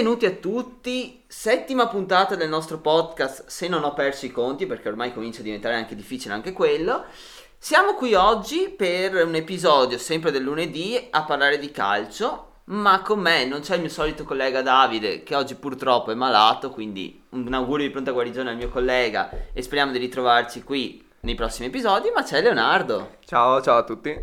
Benvenuti a tutti, settima puntata del nostro podcast, se non ho perso i conti, perché ormai comincia a diventare anche difficile anche quello. Siamo qui oggi per un episodio sempre del lunedì a parlare di calcio, ma con me non c'è il mio solito collega Davide, che oggi purtroppo è malato, quindi un augurio di pronta guarigione al mio collega e speriamo di ritrovarci qui nei prossimi episodi, ma c'è Leonardo. Ciao, ciao a tutti.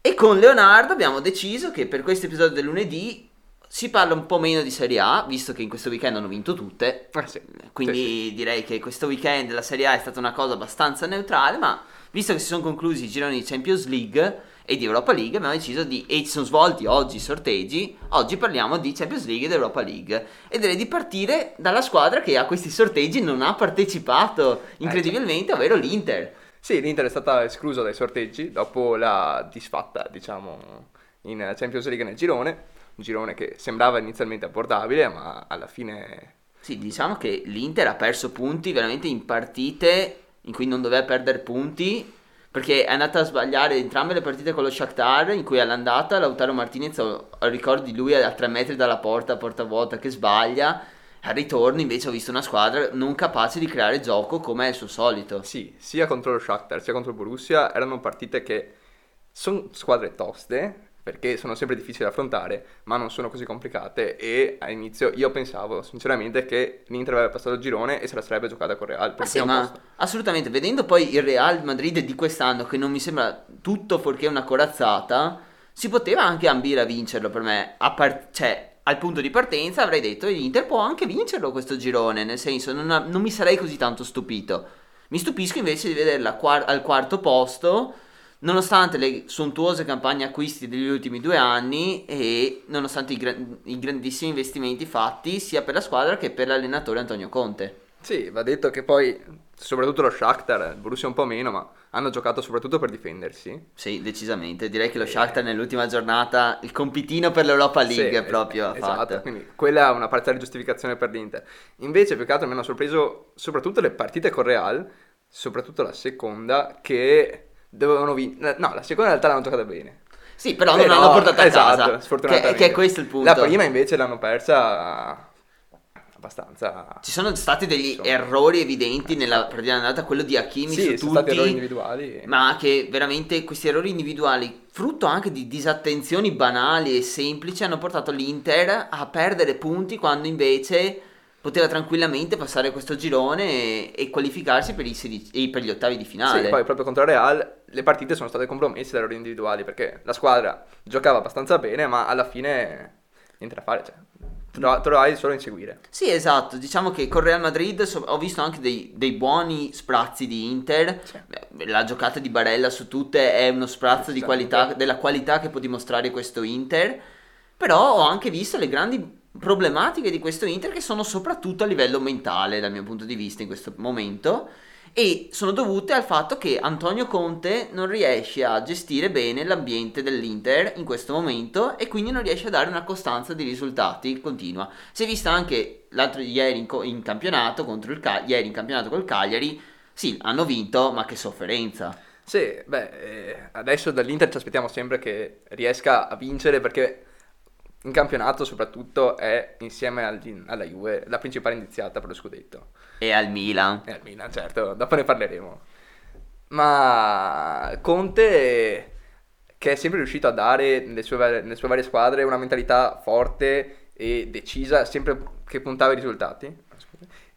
E con Leonardo abbiamo deciso che per questo episodio del lunedì si parla un po' meno di Serie A, visto che in questo weekend hanno vinto tutte. Eh sì, Quindi sì, direi che questo weekend la Serie A è stata una cosa abbastanza neutrale, ma visto che si sono conclusi i gironi di Champions League e di Europa League, abbiamo deciso di, e si sono svolti oggi i sorteggi, oggi parliamo di Champions League ed Europa League. E direi di partire dalla squadra che a questi sorteggi non ha partecipato incredibilmente, ovvero l'Inter. Sì, l'Inter è stata esclusa dai sorteggi dopo la disfatta, diciamo, in Champions League nel girone. Un girone che sembrava inizialmente abbordabile, ma alla fine... Sì, diciamo che l'Inter ha perso punti veramente in partite in cui non doveva perdere punti perché è andata a sbagliare entrambe le partite con lo Shakhtar in cui all'andata Lautaro Martinez ricordo di lui a 3 metri dalla porta, porta vuota che sbaglia. Al ritorno invece ho visto una squadra non capace di creare gioco come è il suo solito. Sì, sia contro lo Shakhtar sia contro il Borussia erano partite che sono squadre toste, perché sono sempre difficili da affrontare, ma non sono così complicate e all'inizio io pensavo sinceramente che l'Inter avrebbe passato il girone e se la sarebbe giocata con Real per Ma sì, ma posto. assolutamente, vedendo poi il Real Madrid di quest'anno, che non mi sembra tutto fuorché una corazzata, si poteva anche ambire a vincerlo per me. Par- cioè, al punto di partenza avrei detto l'Inter può anche vincerlo questo girone, nel senso non, ha- non mi sarei così tanto stupito. Mi stupisco invece di vederla quar- al quarto posto, nonostante le sontuose campagne acquisti degli ultimi due anni e nonostante i, gra- i grandissimi investimenti fatti sia per la squadra che per l'allenatore Antonio Conte. Sì, va detto che poi, soprattutto lo Shakhtar, il Borussia un po' meno, ma hanno giocato soprattutto per difendersi. Sì, decisamente. Direi che lo Shakhtar nell'ultima giornata il compitino per l'Europa League Sì, proprio ha esatto, fatto. quindi quella è una parziale giustificazione per l'Inter. Invece, più che altro mi hanno sorpreso soprattutto le partite con Real, soprattutto la seconda, che dovevano vincere. No, la seconda in realtà l'hanno giocata bene. Sì, però non Però- l'hanno portata a esatto, casa. Che, sfortunatamente. che è questo il punto. La prima invece l'hanno persa abbastanza... Ci sono stati degli Insomma. errori evidenti nella partita andata, quello di Hakimi Sì, su tutti. errori individuali. Ma che veramente questi errori individuali, frutto anche di disattenzioni banali e semplici, hanno portato l'Inter a perdere punti quando invece poteva tranquillamente passare questo girone e, e qualificarsi per, i sedici- per gli ottavi di finale. Sì, poi proprio contro Real le partite sono state compromesse da errori individuali perché la squadra giocava abbastanza bene, ma alla fine niente da fare, cioè, tro- trovavi solo a inseguire. Sì, esatto, diciamo che con Real Madrid so- ho visto anche dei, dei buoni sprazzi di Inter, Sì. La giocata di Barella su tutte è uno sprazzo di Decisamente. qualità, della qualità che può dimostrare questo Inter, però ho anche visto le grandi problematiche di questo Inter che sono soprattutto a livello mentale dal mio punto di vista in questo momento e sono dovute al fatto che Antonio Conte non riesce a gestire bene l'ambiente dell'Inter in questo momento e quindi non riesce a dare una costanza di risultati continua. Si è vista anche l'altro ieri in, co- in campionato contro il Ca- ieri in campionato col Cagliari. Sì, hanno vinto, ma che sofferenza. Sì, beh, eh, adesso dall'Inter ci aspettiamo sempre che riesca a vincere perché in campionato soprattutto è insieme al- alla Juve la principale indiziata per lo scudetto. E al Milan. E al Milan, certo, dopo ne parleremo. Ma Conte, che è sempre riuscito a dare nelle sue, varie- nelle sue varie squadre una mentalità forte e decisa, sempre che puntava ai risultati.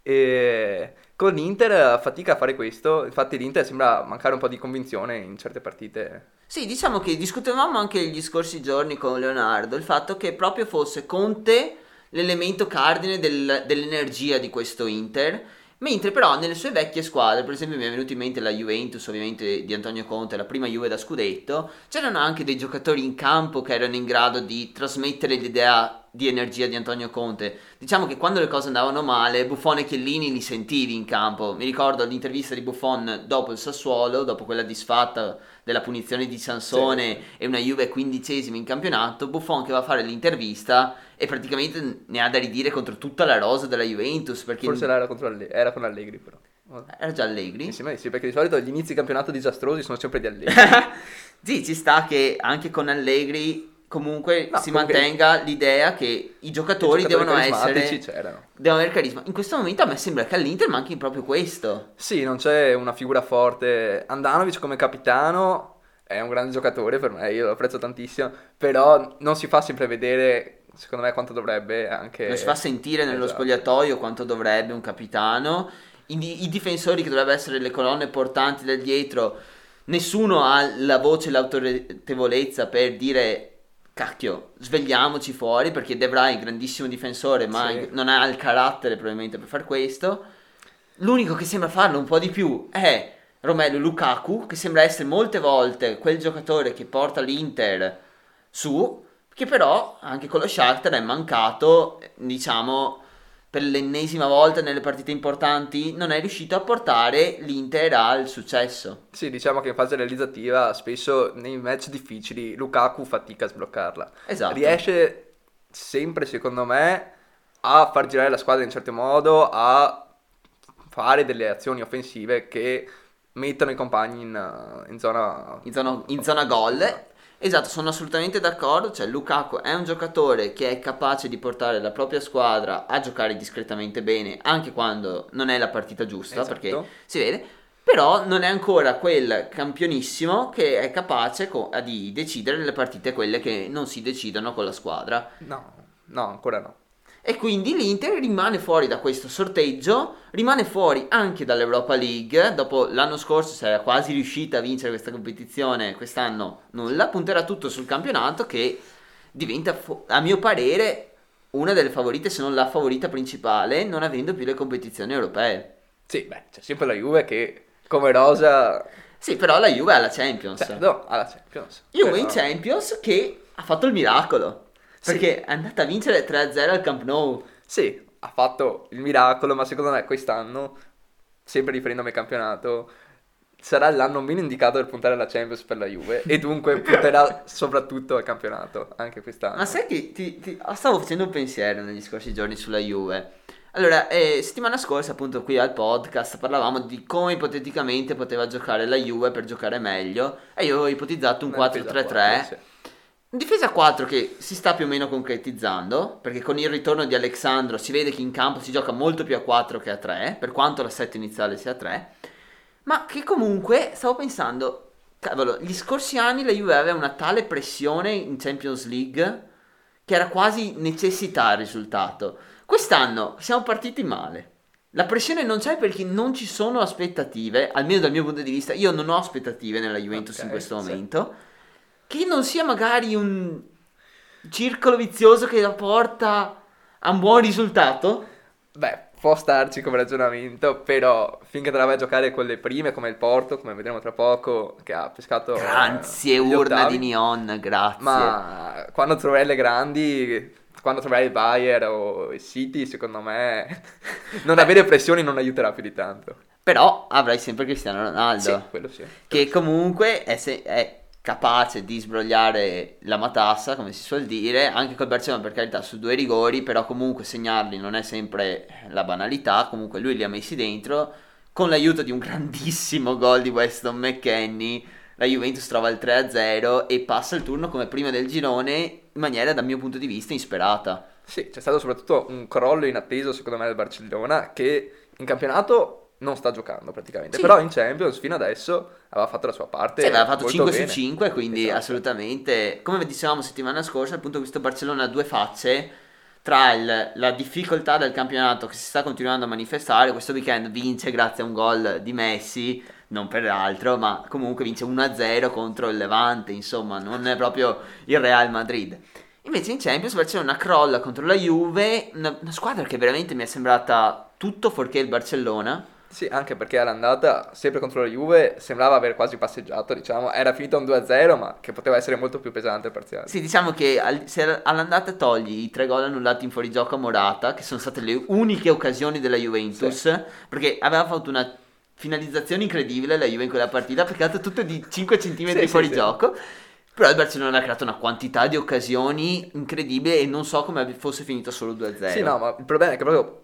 E con l'Inter fatica a fare questo, infatti l'Inter sembra mancare un po' di convinzione in certe partite. Sì, diciamo che discutevamo anche gli scorsi giorni con Leonardo il fatto che proprio fosse Conte l'elemento cardine del- dell'energia di questo Inter, mentre però nelle sue vecchie squadre, per esempio mi è venuto in mente la Juventus ovviamente di Antonio Conte, la prima Juve da scudetto, c'erano anche dei giocatori in campo che erano in grado di trasmettere l'idea di energia di Antonio Conte. Diciamo che quando le cose andavano male, Buffon e Chiellini li sentivi in campo. Mi ricordo l'intervista di Buffon dopo il Sassuolo, dopo quella disfatta della punizione di Sansone Sì. e una Juve quindicesima in campionato, Buffon che va a fare l'intervista e praticamente ne ha da ridire contro tutta la rosa della Juventus perché Forse era, contro Alle- era con Allegri però. era già Allegri. Mi sembra di sì, perché di solito gli inizi di campionato disastrosi sono sempre di Allegri. sì, ci sta che anche con Allegri comunque No, si comunque- mantenga l'idea che i giocatori, I giocatori devono essere c'erano. devono avere carisma. In questo momento a me sembra che all'Inter manchi proprio questo. Sì, non c'è una figura forte. Andanovic come capitano è un grande giocatore per me, io lo apprezzo tantissimo, però non si fa sempre vedere, secondo me, quanto dovrebbe anche... Non si fa sentire nello Esatto. spogliatoio quanto dovrebbe un capitano. I, i difensori che dovrebbero essere le colonne portanti del dietro, nessuno ha la voce e l'autorevolezza per dire cacchio, svegliamoci fuori perché De Vrij è un grandissimo difensore, ma Sì. non ha il carattere probabilmente per far questo. L'unico che sembra farlo un po' di più è Romelu Lukaku, che sembra essere molte volte quel giocatore che porta l'Inter su, che però anche con lo Shakhtar è mancato, diciamo, per l'ennesima volta nelle partite importanti, non è riuscito a portare l'Inter al successo. Sì, diciamo che in fase realizzativa spesso nei match difficili Lukaku fatica a sbloccarla. Esatto. Riesce sempre, secondo me, a far girare la squadra in un certo modo, a fare delle azioni offensive che mettono i compagni in, in zona... in zona, in zona gol. Esatto, sono assolutamente d'accordo. Cioè, Lukaku è un giocatore che è capace di portare la propria squadra a giocare discretamente bene, anche quando non è la partita giusta, Esatto. perché si vede. Però non è ancora quel campionissimo che è capace co- di decidere le partite quelle che non si decidono con la squadra. No, no, ancora no. E quindi l'Inter rimane fuori da questo sorteggio, rimane fuori anche dall'Europa League, dopo l'anno scorso si era quasi riuscita a vincere questa competizione, quest'anno nulla, punterà tutto sul campionato che diventa, a mio parere, una delle favorite, se non la favorita principale, non avendo più le competizioni europee. Sì, beh, c'è sempre la Juve che come rosa... Sì, però la Juve ha la Champions. Cioè, no, alla Champions. Juve Però- in Champions che ha fatto il miracolo, Sì. perché è andata a vincere 3-0 al Camp Nou. Sì, ha fatto il miracolo, ma secondo me quest'anno, sempre riferendomi al campionato, sarà l'anno meno indicato per puntare alla Champions per la Juve e dunque punterà soprattutto al campionato anche quest'anno. Ma sai che ti, ti- ah, stavo facendo un pensiero negli scorsi giorni sulla Juve. Allora, eh, settimana scorsa, appunto, qui al podcast parlavamo di come ipoteticamente poteva giocare la Juve per giocare meglio. E io ho ipotizzato un Una difesa a 4-3-3. Difesa 4 che si sta più o meno concretizzando, perché con il ritorno di Alexandro si vede che in campo si gioca molto più a 4 che a 3, per quanto la 7 iniziale sia a 3, ma che comunque stavo pensando, cavolo, gli scorsi anni la Juve aveva una tale pressione in Champions League che era quasi necessità il risultato. Quest'anno siamo partiti male. La pressione non c'è perché non ci sono aspettative, almeno dal mio punto di vista, io non ho aspettative nella Juventus Ok, in questo sì. Che non sia magari un circolo vizioso che la porta a un buon risultato. Beh, può starci come ragionamento, però finché te la vai a giocare con le prime, come il Porto, come vedremo tra poco, che ha pescato... eh, Grazie, gli urna ottavi. di neon, grazie. Ma quando troverai le grandi, quando troverai il Bayern o il City, secondo me non avere pressioni non aiuterà più di tanto. Però avrai sempre Cristiano Ronaldo, Sì, quello sì. che comunque è, se- è capace di sbrogliare la matassa, come si suol dire, anche col Barcellona per carità su due rigori, però comunque segnarli non è sempre la banalità, comunque lui li ha messi dentro, con l'aiuto di un grandissimo gol di Weston McKennie, la Juventus trova il 3-0 e passa il turno come prima del girone in maniera dal mio punto di vista insperata. Sì, c'è stato soprattutto un crollo inatteso secondo me del Barcellona che in campionato non sta giocando praticamente, Sì. però in Champions fino adesso aveva fatto la sua parte. Sì, aveva fatto molto 5 bene. su 5, quindi Esatto. assolutamente, come dicevamo settimana scorsa, appunto questo Barcellona ha due facce tra il- la difficoltà del campionato che si sta continuando a manifestare, questo weekend vince grazie a un gol di Messi, non per altro, ma comunque vince 1-0 contro il Levante, insomma, non è proprio il Real Madrid. Invece in Champions Barcellona crolla contro la Juve, una, una squadra che veramente mi è sembrata tutto fuorché il Barcellona. Sì, anche perché all'andata, sempre contro la Juve, sembrava aver quasi passeggiato, diciamo, era finito un 2-0, ma che poteva essere molto più pesante il parziale. Sì, diciamo che al- se all'andata togli i tre gol annullati in fuorigioco a Morata, che sono state le uniche occasioni della Juventus, perché aveva fatto una finalizzazione incredibile la Juve in quella partita, peccato tutte di 5 cm Sì, sì, fuori sì. gioco. Però il Barcellona ha creato una quantità di occasioni incredibile e non so come fosse finito solo 2-0. Sì, no, ma il problema è che proprio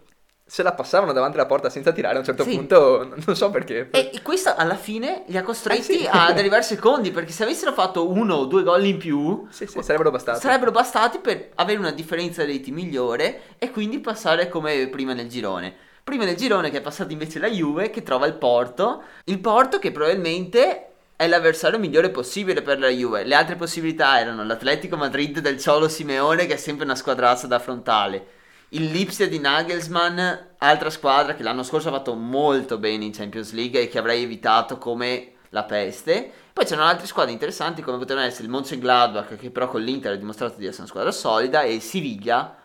se la passavano davanti alla porta senza tirare a un certo Sì. punto, non so perché. E, questo alla fine li ha costretti Eh sì. ad arrivare secondi, perché se avessero fatto uno o due gol in più, Sì, sì, sarebbero bastati. sarebbero bastati per avere una differenza reti migliore e quindi passare come prima nel girone. Prima nel girone che è passata invece la Juve che trova il Porto, il Porto che probabilmente è l'avversario migliore possibile per la Juve. Le altre possibilità erano l'Atletico Madrid del Ciolo Simeone che è sempre una squadrazza da frontale. Il Lipsia di Nagelsmann, altra squadra che l'anno scorso ha fatto molto bene in Champions League e che avrei evitato come la peste. Poi c'erano altre squadre interessanti come potevano essere il Mönchengladbach che però con l'Inter ha dimostrato di essere una squadra solida e Siviglia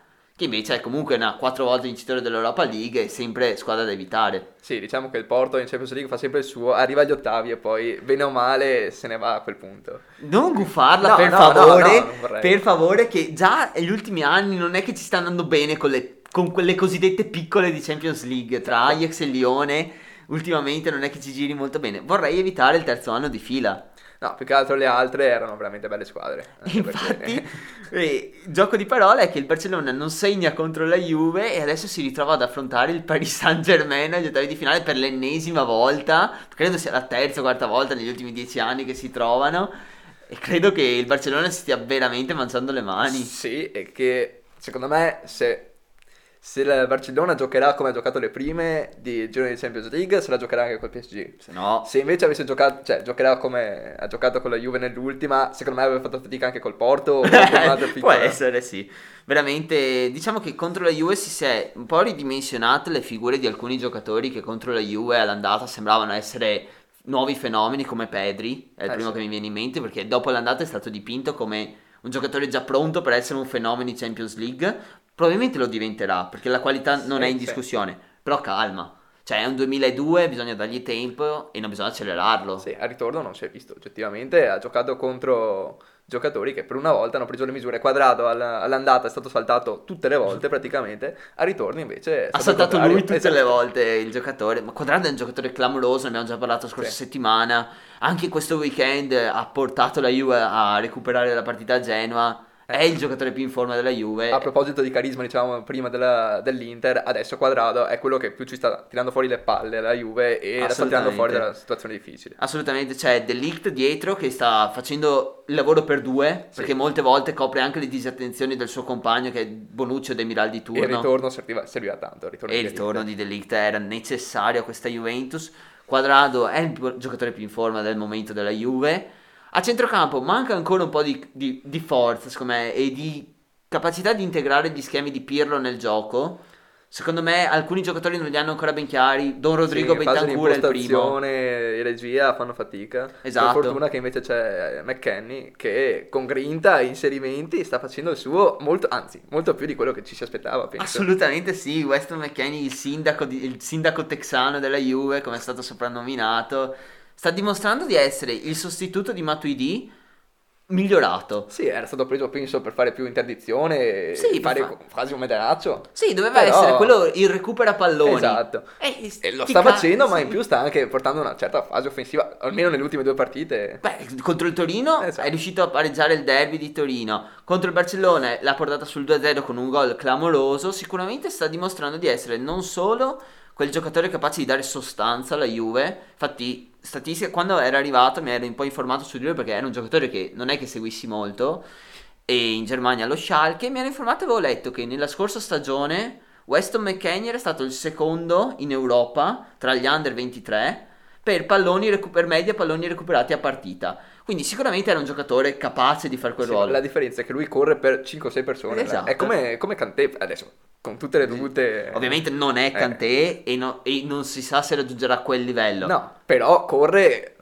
che invece è comunque una quattro volte vincitore dell'Europa League e sempre squadra da evitare. Sì, diciamo che il Porto in Champions League fa sempre il suo, arriva agli ottavi e poi, bene o male, se ne va a quel punto. Non gufarla No, per no, favore, no, per favore che già negli ultimi anni non è che ci sta andando bene con, le- con quelle cosiddette piccole di Champions League tra Ajax e Lione. Ultimamente non è che ci giri molto bene. Vorrei evitare il terzo anno di fila. No, più che altro le altre erano veramente belle squadre. anche perché- Infatti, eh, gioco di parole è che il Barcellona non segna contro la Juve e adesso si ritrova ad affrontare il Paris Saint Germain agli ottavi di finale per l'ennesima volta. Credo sia la terza o quarta volta negli ultimi dieci anni che si trovano. E credo che il Barcellona si stia veramente mangiando le mani. Sì, e che secondo me se, se il Barcellona giocherà come ha giocato le prime di girone di Champions League, se la giocherà anche col PSG. Se no, Se invece avesse giocato, cioè giocherà come ha giocato con la Juve nell'ultima, secondo me avrebbe fatto fatica anche col Porto o con un'altra può essere, sì. Veramente, diciamo che contro la Juve si si è un po' ridimensionate le figure di alcuni giocatori che contro la Juve all'andata sembravano essere nuovi fenomeni come Pedri, è il Eh, primo sì. che mi viene in mente perché dopo l'andata è stato dipinto come un giocatore già pronto per essere un fenomeno in Champions League. Probabilmente lo diventerà perché la qualità non Sì, è in sì. discussione, però calma. Cioè è un 2002, bisogna dargli tempo e non bisogna accelerarlo. Sì, al ritorno non si è visto, oggettivamente ha giocato contro giocatori che per una volta hanno preso le misure. Quadrato all- all'andata è stato saltato tutte le volte praticamente, al ritorno invece Ha saltato lui tutte Esatto. le volte il giocatore. Ma Quadrado è un giocatore clamoroso, ne abbiamo già parlato la scorsa Sì. settimana. Anche questo weekend ha portato la Juve a recuperare la partita a Genoa. È il giocatore più in forma della Juve. A proposito di carisma, diciamo, prima della- dell'Inter, adesso Quadrado è quello che più ci sta tirando fuori le palle alla Juve e la sta tirando fuori dalla situazione difficile. Assolutamente, c'è Delict dietro che sta facendo il lavoro per due, Sì. perché molte volte copre anche le disattenzioni del suo compagno che è Bonucci o Demiral di E il turno. ritorno serviva, serviva tanto. Il ritorno E il ritorno di Delict era necessario a questa Juventus. Quadrado è il giocatore più in forma del momento della Juve. A centrocampo manca ancora un po' di, di- di forza, secondo me, e di capacità di integrare gli schemi di Pirlo nel gioco. Secondo me alcuni giocatori non li hanno ancora ben chiari. Don Rodrigo Sì, Bentancur è il primo. e regia fanno fatica. Esatto. Per fortuna che invece c'è McKenny che con grinta e inserimenti sta facendo il suo molto, anzi, molto più di quello che ci si aspettava, penso. Assolutamente sì, Weston McKennie, il il sindaco texano della Juve, come è stato soprannominato, sta dimostrando di essere il sostituto di Matuidi migliorato. Sì, era stato preso penso per fare più interdizione, Sì, fare fa- quasi un meteraccio. Sì, doveva Però- essere quello il recupera palloni. Esatto. E, E lo sta facendo, ma in più sta anche portando una certa fase offensiva, almeno nelle ultime due partite. Beh, contro il Torino Esatto. è riuscito a pareggiare il derby di Torino. Contro il Barcellona l'ha portata sul 2-0 con un gol clamoroso. Sicuramente sta dimostrando di essere non solo quel giocatore capace di dare sostanza alla Juve. Infatti, statistica, quando era arrivato mi ero un po' informato su di lui perché era un giocatore che non è che seguissi molto. E in Germania allo Schalke mi ero informato e avevo letto che nella scorsa stagione Weston McKennie era stato il secondo in Europa tra gli under 23 per palloni recu- per media palloni recuperati a partita. Quindi sicuramente era un giocatore capace di fare quel Sì, ruolo. la differenza è che lui corre per 5-6 persone. Esatto. È come, come Kanté adesso, con tutte le dovute... Ovviamente non è Eh. Kanté e, no- e non si sa se raggiungerà quel livello. No, però corre,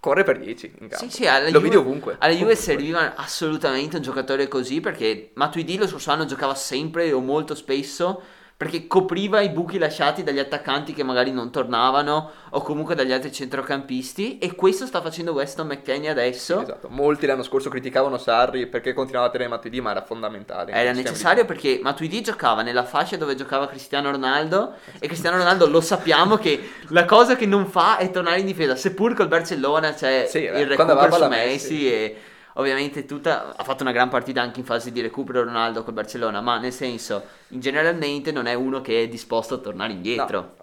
corre per 10 in campo. Sì, sì, alla Lo Juve, vedi ovunque. Alla Juve serviva assolutamente un giocatore così perché Matuidi lo scorso anno giocava sempre o molto spesso perché copriva i buchi lasciati dagli attaccanti che magari non tornavano o comunque dagli altri centrocampisti e questo sta facendo Weston McKennie adesso. Esatto, molti l'anno scorso criticavano Sarri perché continuava a tenere Matuidi, ma era fondamentale. Era necessario perché Matuidi giocava nella fascia dove giocava Cristiano Ronaldo e Cristiano Ronaldo lo sappiamo che la cosa che non fa è tornare in difesa, seppur col Barcellona c'è Sì, eh, il recupero su Messi Messi. e ovviamente tutta, ha fatto una gran partita anche in fase di recupero Ronaldo col Barcellona, ma nel senso, in generalmente non è uno che è disposto a tornare indietro. No.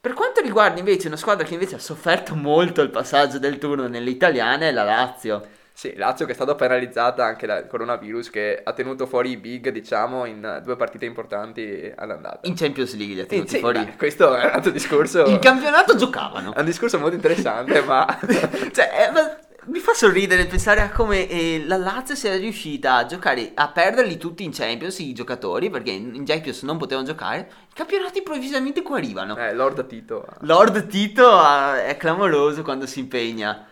Per quanto riguarda invece una squadra che invece ha sofferto molto il passaggio del turno nelle italiane è la Lazio. Sì, Lazio che è stata penalizzata anche dal coronavirus che ha tenuto fuori i big, diciamo, in due partite importanti all'andata. In Champions League li ha tenuti sì, fuori. beh, questo è un altro discorso. In campionato giocavano. È un discorso molto interessante, ma Cioè, eh, ma mi fa sorridere pensare a come eh, la Lazio sia riuscita a giocare, a perderli tutti in Champions, i giocatori, perché in, Champions non potevano giocare. I campionati improvvisamente guarivano. eh, Lord Tito. Lord Tito ah, è clamoroso quando si impegna.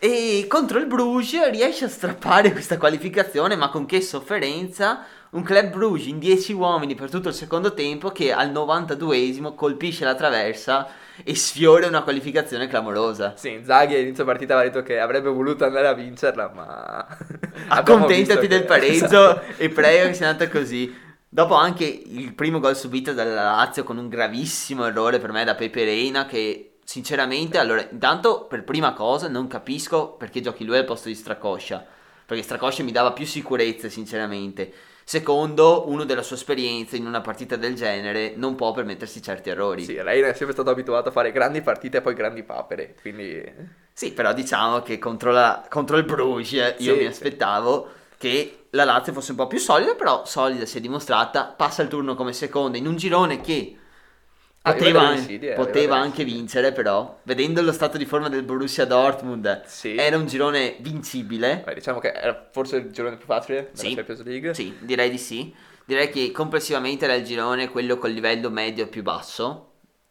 E contro il Bruges riesce a strappare questa qualificazione, ma con che sofferenza? Un club Bruges in 10 uomini per tutto il secondo tempo che al 92esimo colpisce la traversa e sfiora una qualificazione clamorosa. Sì, Inzaghi all'inizio partita aveva detto che avrebbe voluto andare a vincerla, ma... Accontentati del che- pareggio Esatto. e prega che sia andata così. Dopo anche il primo gol subito dalla Lazio con un gravissimo errore per me da Pepe Reina che sinceramente allora intanto per prima cosa non capisco perché giochi lui al posto di Stracoscia perché Stracoscia mi dava più sicurezze sinceramente. Secondo, uno della sua esperienza in una partita del genere non può permettersi certi errori. Sì, lei è sempre stato abituato a fare grandi partite e poi grandi papere, quindi... Sì, però diciamo che contro, la- contro il Bruges io Sì, mi sì. aspettavo che la Lazio fosse un po' più solida, però solida si è dimostrata, passa il turno come seconda in un girone che poteva, aveva poteva anche vincere, però vedendo lo stato di forma del Borussia Dortmund Sì. era un girone vincibile. Beh, diciamo che era forse il girone più facile della Sì. Champions League. Sì, direi di sì. Direi che complessivamente era il girone quello col livello medio più basso.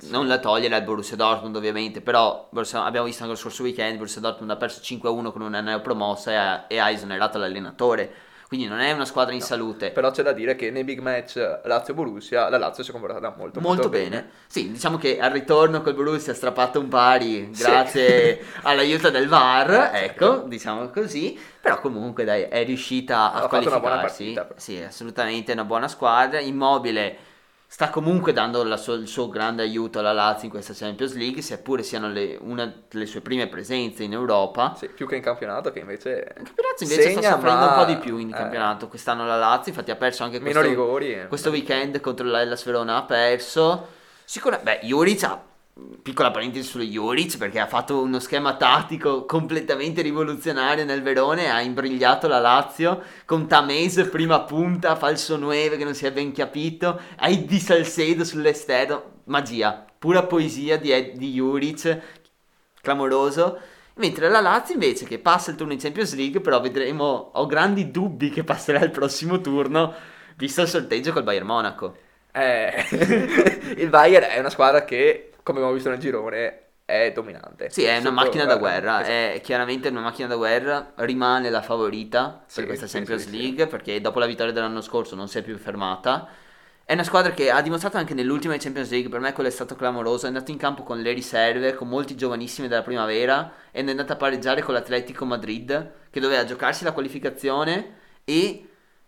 Non la togliere al Borussia Dortmund ovviamente, però abbiamo visto anche lo scorso weekend, Borussia Dortmund ha perso 5-1 con una neopromossa e ha, e ha esonerato l'allenatore. Quindi non è una squadra in salute. Però c'è da dire che nei big match Lazio-Borussia la Lazio si è comportata molto, Molto bene. Sì, diciamo che al ritorno col Borussia ha strappato un pari grazie all'aiuto del VAR, Eh, ecco, certo. diciamo così. Però comunque dai, è riuscita a Ha fatto una buona qualificarsi. partita. Sì, assolutamente una buona squadra. Immobile sta comunque dando la sua- il suo grande aiuto alla Lazio in questa Champions League, seppure siano le, una delle sue prime presenze in Europa. Sì, più che in campionato che invece... Il campionato invece segna, sta soffrendo ma- un po' di più in eh, campionato quest'anno la Lazio, infatti ha perso anche questo, rigori. eh. questo weekend contro l'Hellas Verona ha perso. Sicuramente, beh, Juric ha piccola parentesi su Juric perché ha fatto uno schema tattico completamente rivoluzionario nel Verone, ha imbrigliato la Lazio con Tamese prima punta, falso 9 che non si è ben capito, hai Di Salcedo sull'esterno, magia, pura poesia di, di Juric, clamoroso. Mentre la Lazio invece che passa il turno in Champions League, però vedremo, ho grandi dubbi che passerà il prossimo turno, visto il sorteggio col Bayern Monaco. Eh, il Bayern è una squadra che, come abbiamo visto nel girone, è dominante. Sì, è una macchina da guerra, esatto. è chiaramente una macchina da guerra, rimane la favorita Sì, per questa sì, Champions sì, sì. League perché dopo la vittoria dell'anno scorso non si è più fermata. È una squadra che ha dimostrato anche nell'ultima Champions League, per me quello è stato clamoroso, è andato in campo con le riserve, con molti giovanissimi della primavera ed è andato a pareggiare con l'Atletico Madrid che doveva giocarsi la qualificazione e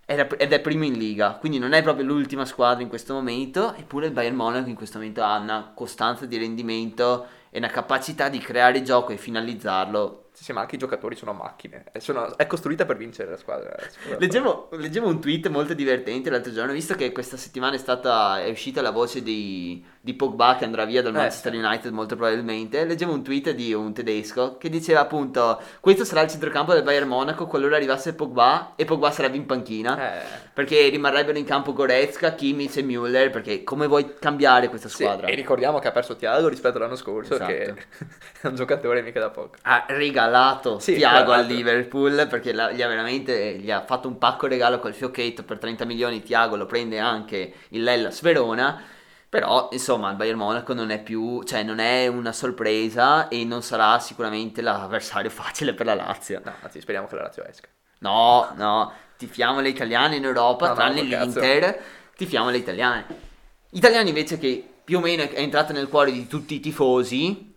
ed è primo in Liga, quindi non è proprio l'ultima squadra in questo momento, eppure il Bayern Monaco in questo momento ha una costanza di rendimento e una capacità di creare gioco e finalizzarlo. Sì, sì, ma anche i giocatori sono macchine. È, sono- è costruita per vincere la squadra. squadra. Leggevo, leggevo un tweet molto divertente l'altro giorno, visto che questa settimana è stata è uscita la voce di, di Pogba che andrà via dal Eh, Manchester United molto probabilmente. Leggevo un tweet di un tedesco che diceva appunto questo sarà il centrocampo del Bayern Monaco qualora arrivasse Pogba e Pogba sarebbe in panchina. Eh, Perché rimarrebbero in campo Goretzka, Kimmich e Müller perché come vuoi cambiare questa sì, squadra? e ricordiamo che ha perso Thiago rispetto all'anno scorso, Esatto. che è un giocatore mica da poco. ha regalato Sì, Thiago tra al. Liverpool perché la- gli ha veramente gli ha fatto un pacco regalo col fiocchetto per 30 milioni Thiago lo prende anche il Hellas Verona però insomma il Bayern Monaco non è più cioè non è una sorpresa e non sarà sicuramente l'avversario facile per la Lazio No, anzi, speriamo che la Lazio esca. no no tifiamo le italiane in Europa No, no, tranne cazzo. l'Inter tifiamo le italiane italiani invece che più o meno è entrata nel cuore di tutti i tifosi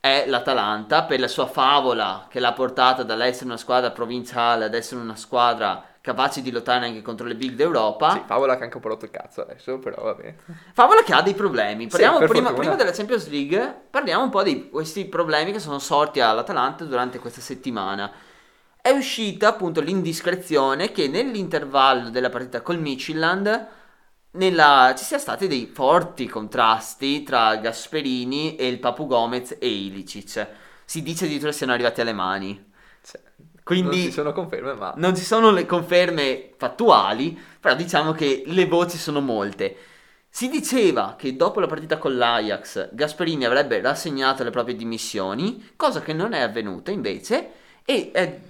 è l'Atalanta per la sua favola che l'ha portata dall'essere una squadra provinciale ad essere una squadra capace di lottare anche contro le big d'Europa. Sì, Favola che ha anche un po' rotto il cazzo adesso, però va bene. Favola che ha dei problemi. Parliamo per prima, prima della Champions League, parliamo un po' di questi problemi che sono sorti all'Atalanta durante questa settimana. è uscita appunto l'indiscrezione che nell'intervallo della partita col Midtjylland nella, ci siano stati dei forti contrasti tra Gasperini e il Papu Gomez e Ilicic. Si dice addirittura siano arrivati alle mani. Quindi non ci sono conferme, ma... Non ci sono le conferme fattuali, però diciamo che le voci sono molte. Si diceva che dopo la partita con l'Ajax Gasperini avrebbe rassegnato le proprie dimissioni, cosa che non è avvenuta invece, e è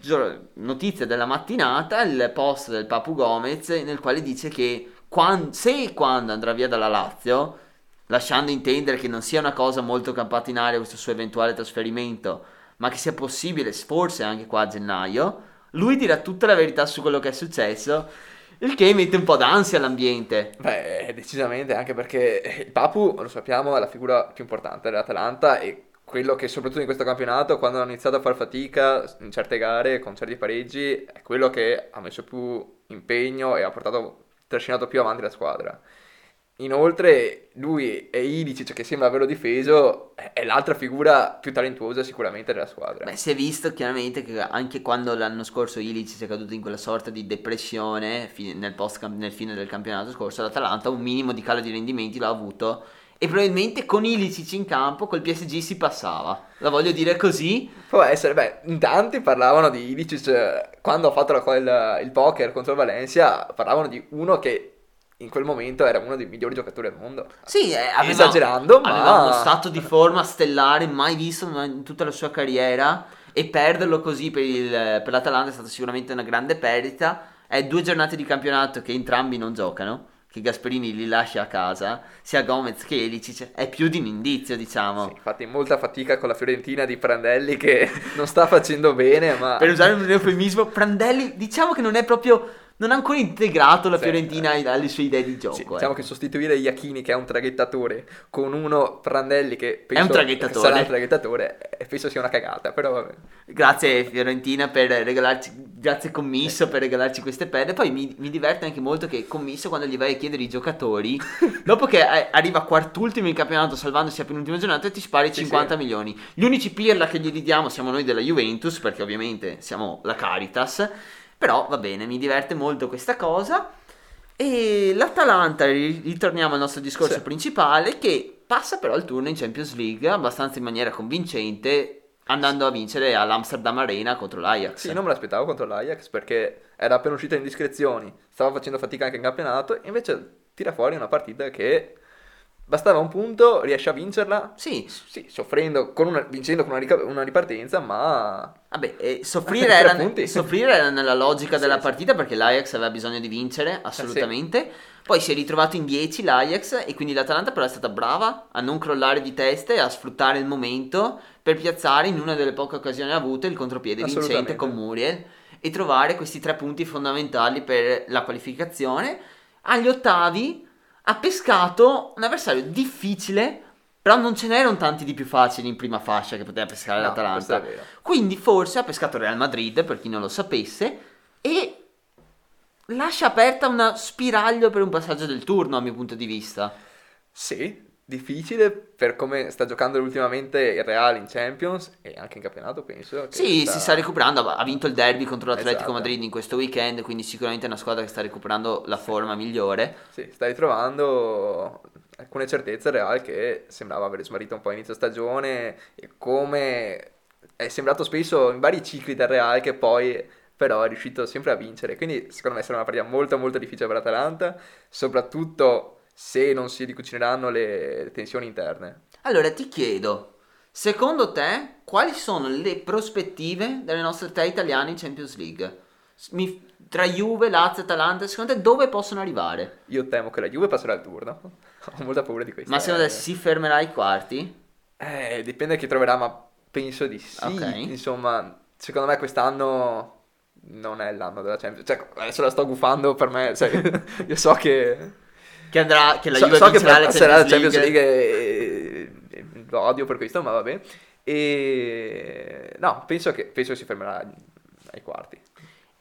notizia della mattinata il post del Papu Gomez nel quale dice che quando, se e quando andrà via dalla Lazio, lasciando intendere che non sia una cosa molto campata in aria questo suo eventuale trasferimento, ma che sia possibile forse anche qua a gennaio, lui dirà tutta la verità su quello che è successo. Il che mette un po' d'ansia all'ambiente. Beh, decisamente, anche perché il Papu, lo sappiamo, è la figura più importante dell'Atalanta e quello che soprattutto in questo campionato, quando hanno iniziato a far fatica in certe gare, con certi pareggi, è quello che ha messo più impegno e ha portato, trascinato più avanti la squadra. Inoltre lui e Ilicic che sembra averlo difeso è l'altra figura più talentuosa sicuramente della squadra. Beh, si è visto chiaramente che anche quando l'anno scorso Ilicic è caduto in quella sorta di depressione nel, nel fine del campionato scorso, l'Atalanta un minimo di calo di rendimenti l'ha avuto e probabilmente con Ilicic in campo col PSG si passava. La voglio dire così. Può essere, beh, in tanti parlavano di Ilicic quando ha fatto la, il, il poker contro Valencia, parlavano di uno che in quel momento era uno dei migliori giocatori al mondo. Sì, eh, aveva, esagerando, ma aveva uno stato di forma stellare mai visto in tutta la sua carriera e perderlo così per, il, per l'Atalanta è stata sicuramente una grande perdita. È due giornate di campionato che entrambi non giocano che Gasperini li lascia a casa, sia Gomez che Elicic, è più di un indizio, diciamo. Sì, infatti molta fatica con la Fiorentina di Prandelli che non sta facendo bene, ma... Per usare un eufemismo, Prandelli diciamo che non è proprio non ha ancora integrato la sì, Fiorentina eh. alle sue idee di gioco. Sì, diciamo eh. che sostituire Iachini, che è un traghettatore, con uno Prandelli che penso è un traghettatore. sarà un traghettatore, eh, penso sia una cagata, però vabbè. Grazie Fiorentina per regalarci, grazie Commisso per regalarci queste penne. Poi mi, mi, diverte anche molto che Commisso quando gli vai a chiedere i giocatori, dopo che arriva quart'ultimo in campionato salvandosi a penultima giornata, ti spari sì, 50 milioni. Gli unici pirla che gli diamo siamo noi della Juventus, perché ovviamente siamo la Caritas però va bene, mi diverte molto questa cosa. E l'Atalanta, ritorniamo al nostro discorso sì. principale, che passa però il turno in Champions League abbastanza in maniera convincente, andando a vincere all'Amsterdam Arena contro l'Ajax. Sì, non me l'aspettavo contro l'Ajax perché era appena uscita in discrezioni, stava facendo fatica anche in campionato, e invece tira fuori una partita che Bastava un punto, riesce a vincerla? Sì. Sì, soffrendo, con una, vincendo con una, rica- una ripartenza, ma... Vabbè, eh, soffrire, era, soffrire, era, nella logica sì, della sì. partita perché l'Ajax aveva bisogno di vincere, assolutamente. Sì. Poi si è ritrovato in 10 l'Ajax e quindi l'Atalanta però è stata brava a non crollare di testa e a sfruttare il momento per piazzare in una delle poche occasioni avute il contropiede vincente con Muriel e trovare questi tre punti fondamentali per la qualificazione. Agli ottavi ha pescato un avversario difficile, però non ce n'erano tanti di più facili in prima fascia che poteva pescare no, l'Atalanta. Quindi forse ha pescato Real Madrid, per chi non lo sapesse, e lascia aperta una spiraglio per un passaggio del turno, a mio punto di vista. Sì, difficile per come sta giocando ultimamente il Real in Champions e anche in campionato, penso. Sì, sta... si sta recuperando. Ha vinto il derby contro l'Atletico esatto. Madrid in questo weekend, quindi sicuramente è una squadra che sta recuperando la forma migliore. Sì, sta ritrovando alcune certezze il Real che sembrava aver smarrito un po' inizio stagione e come è sembrato spesso in vari cicli del Real che poi però è riuscito sempre a vincere. Quindi secondo me sarà una partita molto molto difficile per l'Atalanta, soprattutto se non si ricucineranno le tensioni interne. Allora ti chiedo, secondo te quali sono le prospettive delle nostre tre italiane in Champions League? Mi, tra Juve, Lazio e Atalanta, secondo te dove possono arrivare? Io temo che la Juve passerà il turno. Ho molta paura di questo. Ma secondo te si fermerà ai quarti? Eh, dipende da chi troverà, ma penso di sì. Okay. Insomma, secondo me quest'anno non è l'anno della Champions. Cioè, adesso la sto gufando per me, cioè, io so che che andrà che la so, Juve so che passerà la Champions League, e, e, lo odio per questo ma vabbè e no penso che, penso che si fermerà ai quarti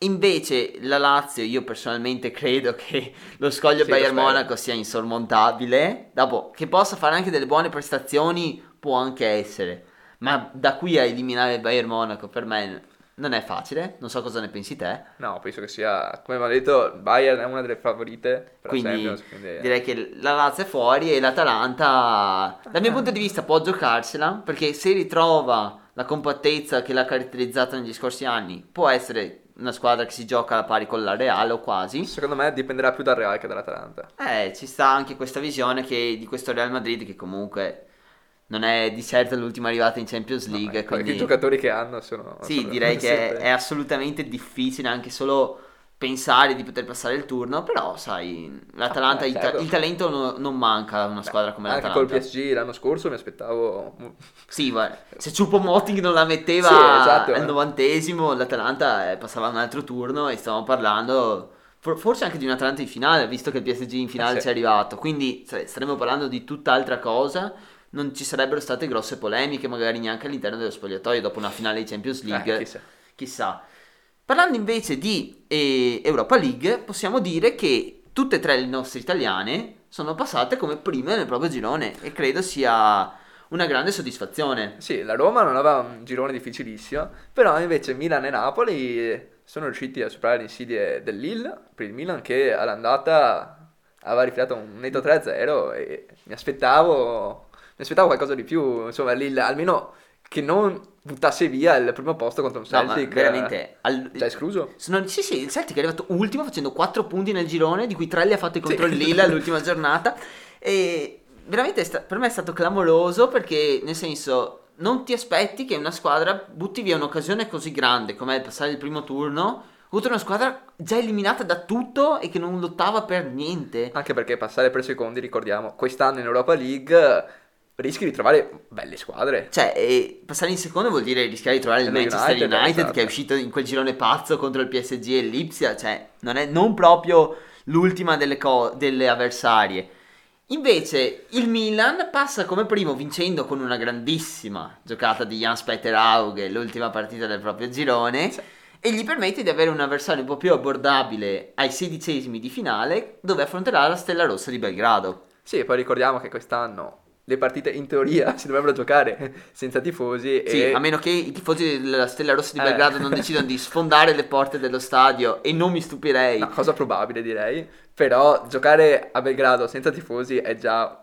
Invece la Lazio, io personalmente credo che lo scoglio sì, Bayern Monaco sia insormontabile. Dopo, che possa fare anche delle buone prestazioni, può anche essere. Ma da qui a eliminare il Bayern Monaco, per me non è facile, non so cosa ne pensi te. No, penso che sia, come abbiamo detto, Bayern è una delle favorite per Quindi, la Champions, quindi... direi che la Lazio è fuori e l'Atalanta, dal mio punto di vista, può giocarsela perché se ritrova la compattezza che l'ha caratterizzata negli scorsi anni, può essere una squadra che si gioca alla pari con la Real o quasi. Secondo me dipenderà più dal Real che dall'Atalanta. Eh, ci sta anche questa visione che, di questo Real Madrid che comunque non è di certo l'ultima arrivata in Champions League. No, quindi... I giocatori che hanno sono... Sì, sono direi che è, è assolutamente difficile anche solo pensare di poter passare il turno, però sai, l'Atalanta, Ah, il, ta- certo. il talento no- non manca a una squadra come Anche l'Atalanta. col PSG l'anno scorso mi aspettavo... Sì, guarda, se Ciupo Moting non la metteva Sì, esatto, al eh. novantesimo, l'Atalanta eh, passava un altro turno e stavamo parlando for- forse anche di un Atalanta in finale, visto che il PSG in finale Eh, sì. ci è arrivato. Quindi sai, staremo parlando di tutt'altra cosa. Non ci sarebbero state grosse polemiche, magari neanche all'interno dello spogliatoio dopo una finale di Champions League. Eh, chissà. Chissà. Parlando invece di eh, Europa League, possiamo dire che tutte e tre le nostre italiane sono passate come prime nel proprio girone e credo sia una grande soddisfazione. Sì, la Roma non aveva un girone difficilissimo, però invece Milan e Napoli sono riusciti a superare le insidie del Lille, per il Milan che all'andata aveva rifilato un netto 3-0 e mi aspettavo, aspettavo qualcosa di più, insomma Lille almeno che non buttasse via il primo posto contro un No, ma Celtic. veramente. al- Già escluso? sono- sì, sì, il Celtic è arrivato ultimo facendo 4 punti nel girone, di cui 3 li ha fatti contro il Lille all'ultima giornata. E veramente sta- per me è stato clamoroso perché, nel senso, non ti aspetti che una squadra butti via un'occasione così grande come il passare il primo turno contro una squadra già eliminata da tutto e che non lottava per niente. Anche perché passare per secondi, ricordiamo, quest'anno in Europa League rischi di trovare belle squadre. Cioè, passare in secondo vuol dire rischiare di trovare il Lo Manchester United, United, esatto. che è uscito in quel girone pazzo contro il PSG e l'Ipsia. Cioè, non è non proprio l'ultima delle, co- delle avversarie. Invece, il Milan passa come primo vincendo con una grandissima giocata di Jans Peter Auge, l'ultima partita del proprio girone. Sì. E gli permette di avere un avversario un po' più abbordabile ai sedicesimi di finale, dove affronterà la Stella Rossa di Belgrado. Sì, poi ricordiamo che quest'anno le partite in teoria si dovrebbero giocare senza tifosi Sì, e a meno che i tifosi della Stella Rossa di Eh. Belgrado non decidano di sfondare le porte dello stadio e non mi stupirei. una cosa probabile direi, però giocare a Belgrado senza tifosi è già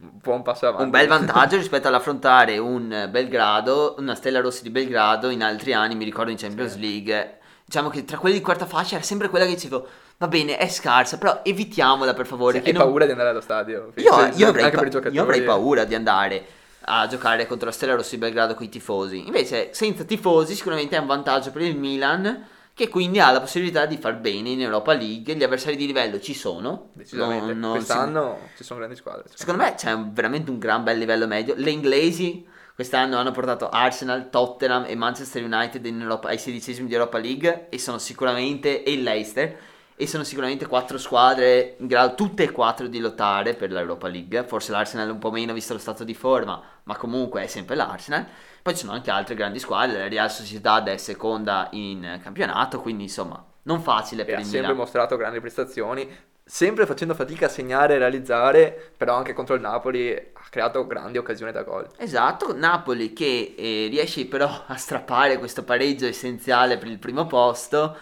un buon passo avanti. Un bel vantaggio rispetto all'affrontare un Belgrado, una Stella Rossa di Belgrado in altri anni, mi ricordo in Champions League. Diciamo che tra quelli di quarta fascia era sempre quella che dicevo, va bene, è scarsa, però evitiamola per favore. Sì, che hai non- paura di andare allo stadio. Io, io avrei anche pa- per i giocatori. io avrei paura di andare a giocare contro la Stella Rossa di Belgrado con i tifosi. Invece, senza tifosi, sicuramente è un vantaggio per il Milan, che quindi ha la possibilità di far bene in Europa League. Gli avversari di livello ci sono. Decisamente. Non- non si- Quest'anno ci sono grandi squadre. Secondo me c'è un- veramente un gran bel livello medio. Le inglesi quest'anno hanno portato Arsenal, Tottenham e Manchester United Europa- ai sedicesimi di Europa League e sono sicuramente e il Leicester e sono sicuramente quattro squadre in grado tutte e quattro di lottare per l'Europa League. Forse l'Arsenal un po' meno visto lo stato di forma, ma comunque è sempre l'Arsenal. Poi ci sono anche altre grandi squadre, la Real Sociedad è seconda in campionato, quindi insomma, non facile E per ha il sempre Milan. mostrato grandi prestazioni, sempre facendo fatica a segnare e realizzare, però anche contro il Napoli ha creato grandi occasioni da gol. Esatto, Napoli che eh, riesce però a strappare questo pareggio essenziale per il primo posto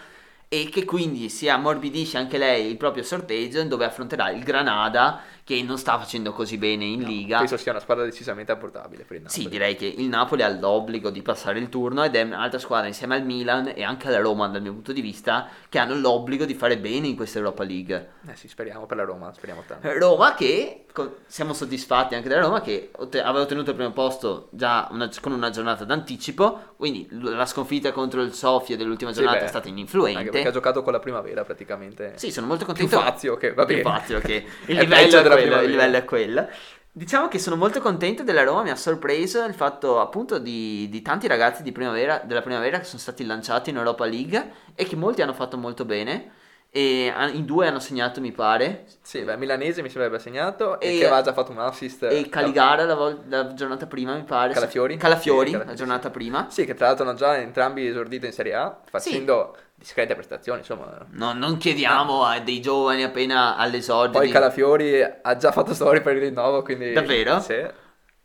e che quindi si ammorbidisce anche lei il proprio sorteggio dove affronterà il Granada che non sta facendo così bene in Liga. Penso sia una squadra decisamente abbordabile per il Napoli. Sì, direi che il Napoli ha l'obbligo di passare il turno ed è un'altra squadra insieme al Milan e anche alla Roma dal mio punto di vista che hanno l'obbligo di fare bene in questa Europa League. Eh sì, speriamo per la Roma, speriamo tanto. Roma che siamo soddisfatti anche della Roma che aveva ottenuto il primo posto già una- con una giornata d'anticipo quindi la sconfitta contro il Sofia dell'ultima Sì, giornata beh, è stata Anche ininfluente perché ha giocato con la primavera praticamente. sì sono molto Più contento Fazio che va più bene. Fazio che il livello quello, il livello è quello. Diciamo che sono molto contento della Roma mi ha sorpreso il fatto appunto di, di tanti ragazzi di primavera, della primavera che sono stati lanciati in Europa League e che molti hanno fatto molto bene e in due hanno segnato mi pare. Sì, beh, Milanese mi sembra abbia segnato e, E- che aveva già fatto un assist. e Caligara la, vol- la giornata prima mi pare. Calafiori? Calafiori Sì, la Calafiori, giornata prima. Sì, che tra l'altro hanno già entrambi esordito in Serie A, facendo discrete prestazioni, insomma. No, non chiediamo a dei giovani appena all'esordio Poi di- Calafiori ha già fatto storia per il rinnovo, quindi... Davvero? Sì.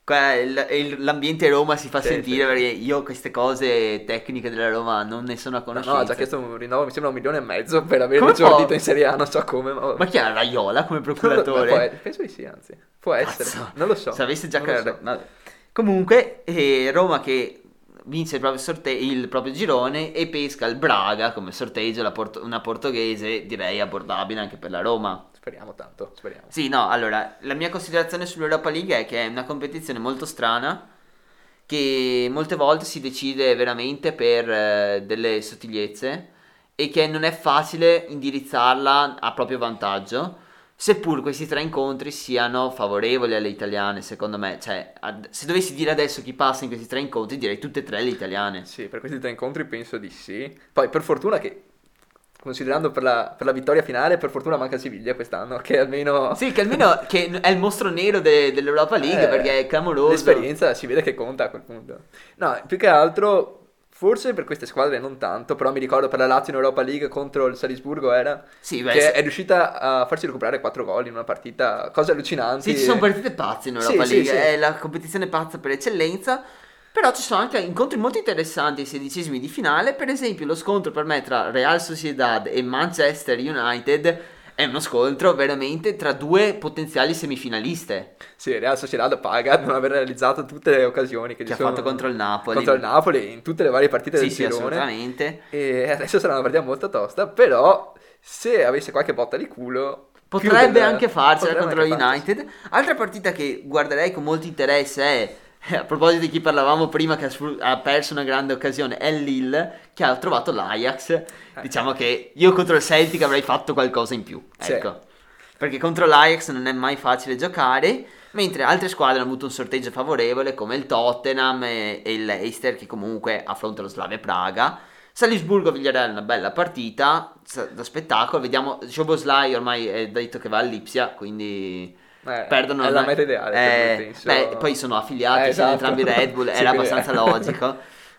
il- il- l'ambiente Roma si fa Sì, sentire sì. perché io queste cose tecniche della Roma non ne sono a No, conoscenza. no, ha già chiesto un rinnovo, mi sembra un milione e mezzo per avere Come può? in Serie A, non so come, ma... Ma chi ha Raiola come procuratore? può- penso di sì, anzi. Può essere, Cazzo. non lo so. Se avesse già car- so. Comunque, eh, Roma che vince il proprio, sorte- il proprio girone e pesca il Braga come sorteggio, la porto- una portoghese direi abbordabile anche per la Roma. Speriamo tanto, speriamo. Sì, no, allora, la mia considerazione sull'Europa League è che è una competizione molto strana, che molte volte si decide veramente per eh, delle sottigliezze e che non è facile indirizzarla a proprio vantaggio, seppur questi tre incontri siano favorevoli alle italiane, secondo me. Cioè, ad- se dovessi dire adesso chi passa in questi tre incontri, direi tutte e tre le italiane. Sì, per questi tre incontri penso di sì. Poi per fortuna che, considerando per la, per la vittoria finale, per fortuna manca Siviglia quest'anno, che almeno... Sì, che almeno che è il mostro nero de- dell'Europa League Eh, perché è clamoroso. L'esperienza si vede che conta a quel punto. No, più che altro, forse per queste squadre non tanto, però mi ricordo per la Lazio in Europa League contro il Salisburgo era Sì, beh, che se- è riuscita a farsi recuperare 4 gol in una partita, cose allucinanti. Sì, ci sono partite pazze in Sì, Europa sì, League, sì. è la competizione pazza per eccellenza. Però ci sono anche incontri molto interessanti ai sedicesimi di finale. Per esempio, lo scontro per me tra Real Sociedad e Manchester United è uno scontro veramente tra due potenziali semifinaliste Sì, Real Sociedad paga non aver realizzato tutte le occasioni che, che ci ha fatto contro il Napoli. contro il Napoli in tutte le varie partite Sì, del sì, girone. assolutamente. E adesso sarà una partita molto tosta, però se avesse qualche botta di culo Potrebbe anche farcela potrebbe contro anche. United. Altra partita che guarderei con molto interesse è, a proposito di chi parlavamo prima che ha, perso una grande occasione, è Lille che ha trovato l'Ajax. Diciamo che io contro il Celtic avrei fatto qualcosa in più. Sì. Ecco. Perché contro l'Ajax non è mai facile giocare. Mentre altre squadre hanno avuto un sorteggio favorevole come il Tottenham e, e il Leicester che comunque affronta lo Slavia Praga. Salisburgo Villarreal è una bella partita da spettacolo. Vediamo, Szoboszlai ormai è detto che va all'Ipsia, quindi Eh, perdono è la meta ideale Eh, penso. beh, poi sono affiliati, Eh, sono esatto. entrambi Red Bull, Sì, era abbastanza logico.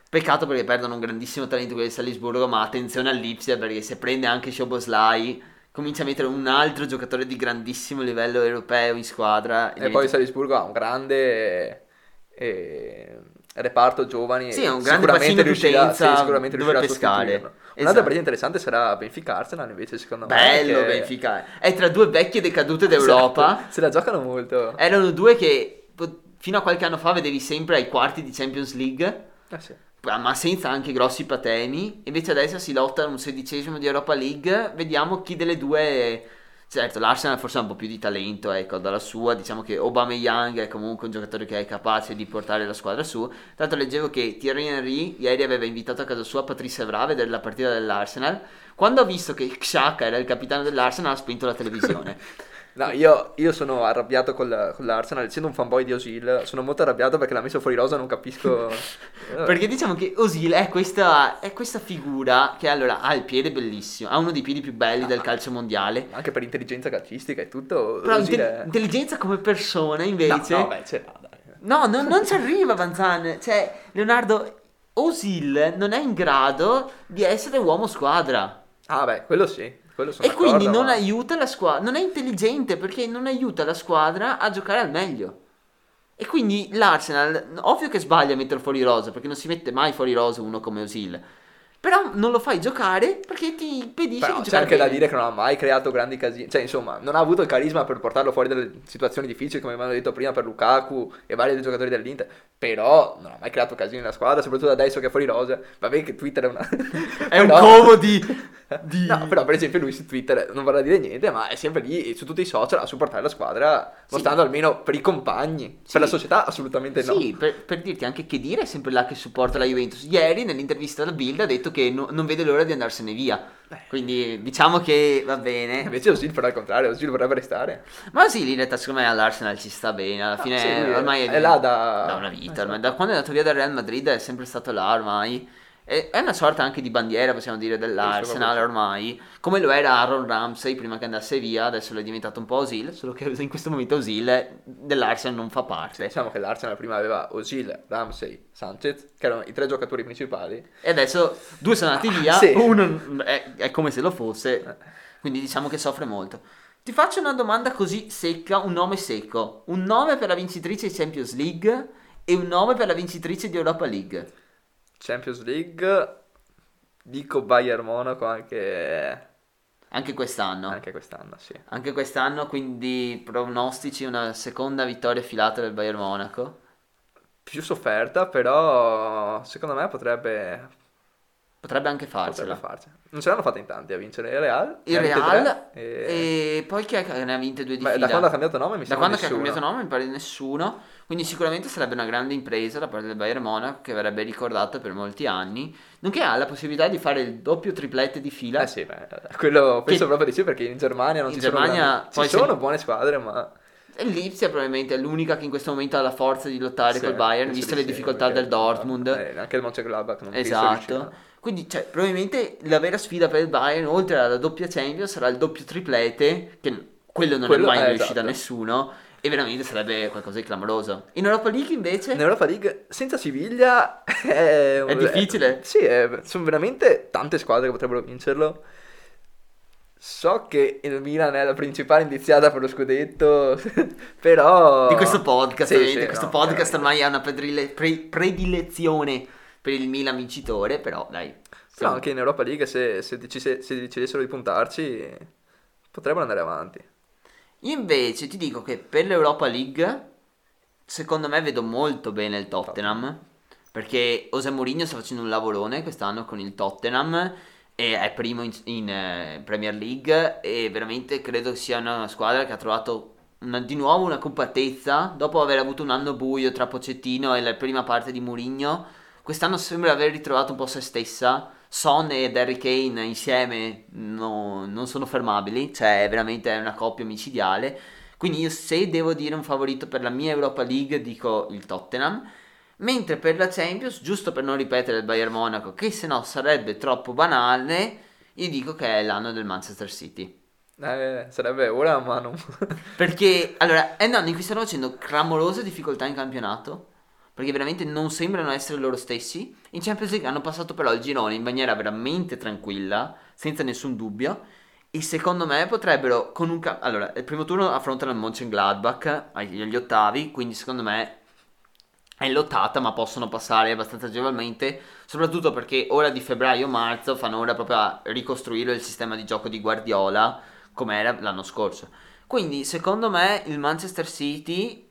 Peccato perché perdono un grandissimo talento quelli di Salisburgo, ma attenzione all'Ipsia perché se prende anche Szoboszlai comincia a mettere un altro giocatore di grandissimo livello europeo in squadra. E poi Salisburgo ha un grande eh, reparto giovani. Sì, è un grande sicuramente riuscirà, sì, sicuramente dove riuscirà a pescare. Esatto. Un'altra partita interessante sarà Benfica Arsenal invece secondo me. Bello che- Benfica, è tra due vecchie decadute d'Europa. Esatto, Se la giocano molto. Erano due che fino a qualche anno fa vedevi sempre ai quarti di Champions League. Eh sì. ma senza anche grossi patemi. Invece adesso si lotta a un sedicesimo di Europa League. Vediamo chi delle due. Certo, l'Arsenal forse ha un po' più di talento, ecco, dalla sua. Diciamo che Aubameyang è comunque un giocatore che è capace di portare la squadra su. L'altro leggevo che Thierry Henry ieri aveva invitato a casa sua Patrice Evra a vedere la partita dell'Arsenal. Quando ha visto che Xhaka era il capitano dell'Arsenal ha spento la televisione. No, io, io sono arrabbiato col- con l'Arsenal, essendo un fanboy di Osil, sono molto arrabbiato perché l'ha messo fuori rosa, non capisco... Perché diciamo che Osil è questa, è questa figura che allora ha il piede bellissimo, ha uno dei piedi più belli del calcio mondiale. Anche per intelligenza calcistica e tutto, Però Osil inte- è- intelligenza come persona No, invece... no, beh, ce l'ha, dai. No, no, non ci arriva Banzan. Cioè, Leonardo Osil non è in grado di essere uomo squadra. Ah, beh, quello sì, E quindi non ma- aiuta la squadra. Non è intelligente perché non aiuta la squadra a giocare al meglio. E quindi l'Arsenal, ovvio che sbaglia a mettere fuori rosa, perché non si mette mai fuori rosa uno come Osil. Però non lo fai giocare perché ti impedisce Però di c'è giocare anche da bene. dire che non ha mai creato grandi casini, cioè insomma, non ha avuto il carisma per portarlo fuori dalle situazioni difficili, come abbiamo detto prima per Lukaku e vari dei giocatori dell'Inter, però non ha mai creato casini nella squadra, soprattutto adesso che è fuori rosa. Vabbè che Twitter è una... È un covo di... di- No, però per esempio lui su Twitter non vorrà dire niente, ma è sempre lì su tutti i social a supportare la squadra, mostrando almeno per i compagni, Sì. per la società assolutamente no. Sì, per, per dirti anche che dire è sempre là che supporta la Juventus. Ieri nell'intervista alla Bild ha detto che no- non vede l'ora di andarsene via. Quindi diciamo che va bene. Invece Osil farà il contrario, Osil vorrebbe restare. Ma sì, lì in realtà secondo me all'Arsenal ci sta bene. Alla Ah, fine sì, lui è- ormai è là da- una vita. esatto. ormai. Da quando è andato via dal Real Madrid è sempre stato là ormai. È una sorta anche di bandiera, possiamo dire, dell'Arsenal Sì, sì. ormai. Come lo era Aaron Ramsey prima che andasse via, adesso lo è diventato un po' Osil. Solo che in questo momento Osil dell'Arsenal non fa parte. Diciamo che l'Arsenal prima aveva Osil, Ramsey, Sanchez, che erano i tre giocatori principali. E adesso due sono andati via, sì. uno è, è come se lo fosse, quindi diciamo che soffre molto. Ti faccio una domanda così secca, un nome secco. Un nome per la vincitrice di Champions League e un nome per la vincitrice di Europa League. Champions League, dico Bayern Monaco anche, Anche quest'anno. anche quest'anno, sì. Anche quest'anno, quindi pronostici una seconda vittoria filata del Bayern Monaco. Più sofferta, però secondo me potrebbe, Potrebbe anche potrebbe farcela. Non ce l'hanno fatta in tanti a vincere il Real. Il Real e- e poi chi è che ne ha vinte due di Beh, fila? da quando ha cambiato nome mi Da sembra quando che ha cambiato nome mi pare di nessuno. Quindi sicuramente sarebbe una grande impresa da parte del Bayern Monaco che verrebbe ricordata per molti anni. Nonché ha la possibilità di fare il doppio triplete di fila. Eh sì, beh, quello penso Che- proprio di sì perché in Germania non In ci Germania sono grandi- ci se- sono buone squadre, ma E l'Ipsia probabilmente è l'unica che in questo momento ha la forza di lottare Sì, col Bayern, viste le difficoltà del Dortmund. eh, anche il Mönchengladbach non Esatto. Quindi, cioè, probabilmente la vera sfida per il Bayern, oltre alla doppia Champions, sarà il doppio triplete, che quello non Quello- è mai eh, riuscito a esatto. nessuno, e veramente sarebbe qualcosa di clamoroso. In Europa League invece In Europa League senza Siviglia è, è difficile. Sì, è- sono veramente tante squadre che potrebbero vincerlo. So che il Milan è la principale indiziata per lo scudetto, però... Di questo podcast, Sì, ovviamente. sì, questo no, podcast chiaramente. ormai ha una predile- pre- predilezione per il Milan vincitore, però dai. Però anche in Europa League se, se, decise- se decidessero di puntarci potrebbero andare avanti. Invece ti dico che per l'Europa League, secondo me vedo molto bene il Tottenham. Perché José Mourinho sta facendo un lavorone quest'anno con il Tottenham e è primo in, in, eh, Premier League e veramente credo sia una squadra che ha trovato una- di nuovo una compattezza dopo aver avuto un anno buio tra Pocettino e la prima parte di Mourinho. Quest'anno sembra aver ritrovato un po' se stessa. Son e Harry Kane insieme no- non sono fermabili, cioè veramente è una coppia micidiale. Quindi io se devo dire un favorito per la mia Europa League dico il Tottenham. Mentre per la Champions, giusto per non ripetere il Bayern Monaco, che se no sarebbe troppo banale, io dico che è l'anno del Manchester City. Eh, sarebbe ora, ma non... Perché, allora, un anno in cui stanno facendo clamorose difficoltà in campionato. Perché veramente non sembrano essere loro stessi. In Champions League hanno passato però il girone in maniera veramente tranquilla, senza nessun dubbio. E secondo me potrebbero con un... allora, il primo turno affrontano il Mönchengladbach agli ottavi, quindi secondo me è lottata, ma possono passare abbastanza agevolmente, soprattutto perché ora di febbraio-marzo fanno ora proprio a ricostruire il sistema di gioco di Guardiola come era l'anno scorso. Quindi, secondo me, il Manchester City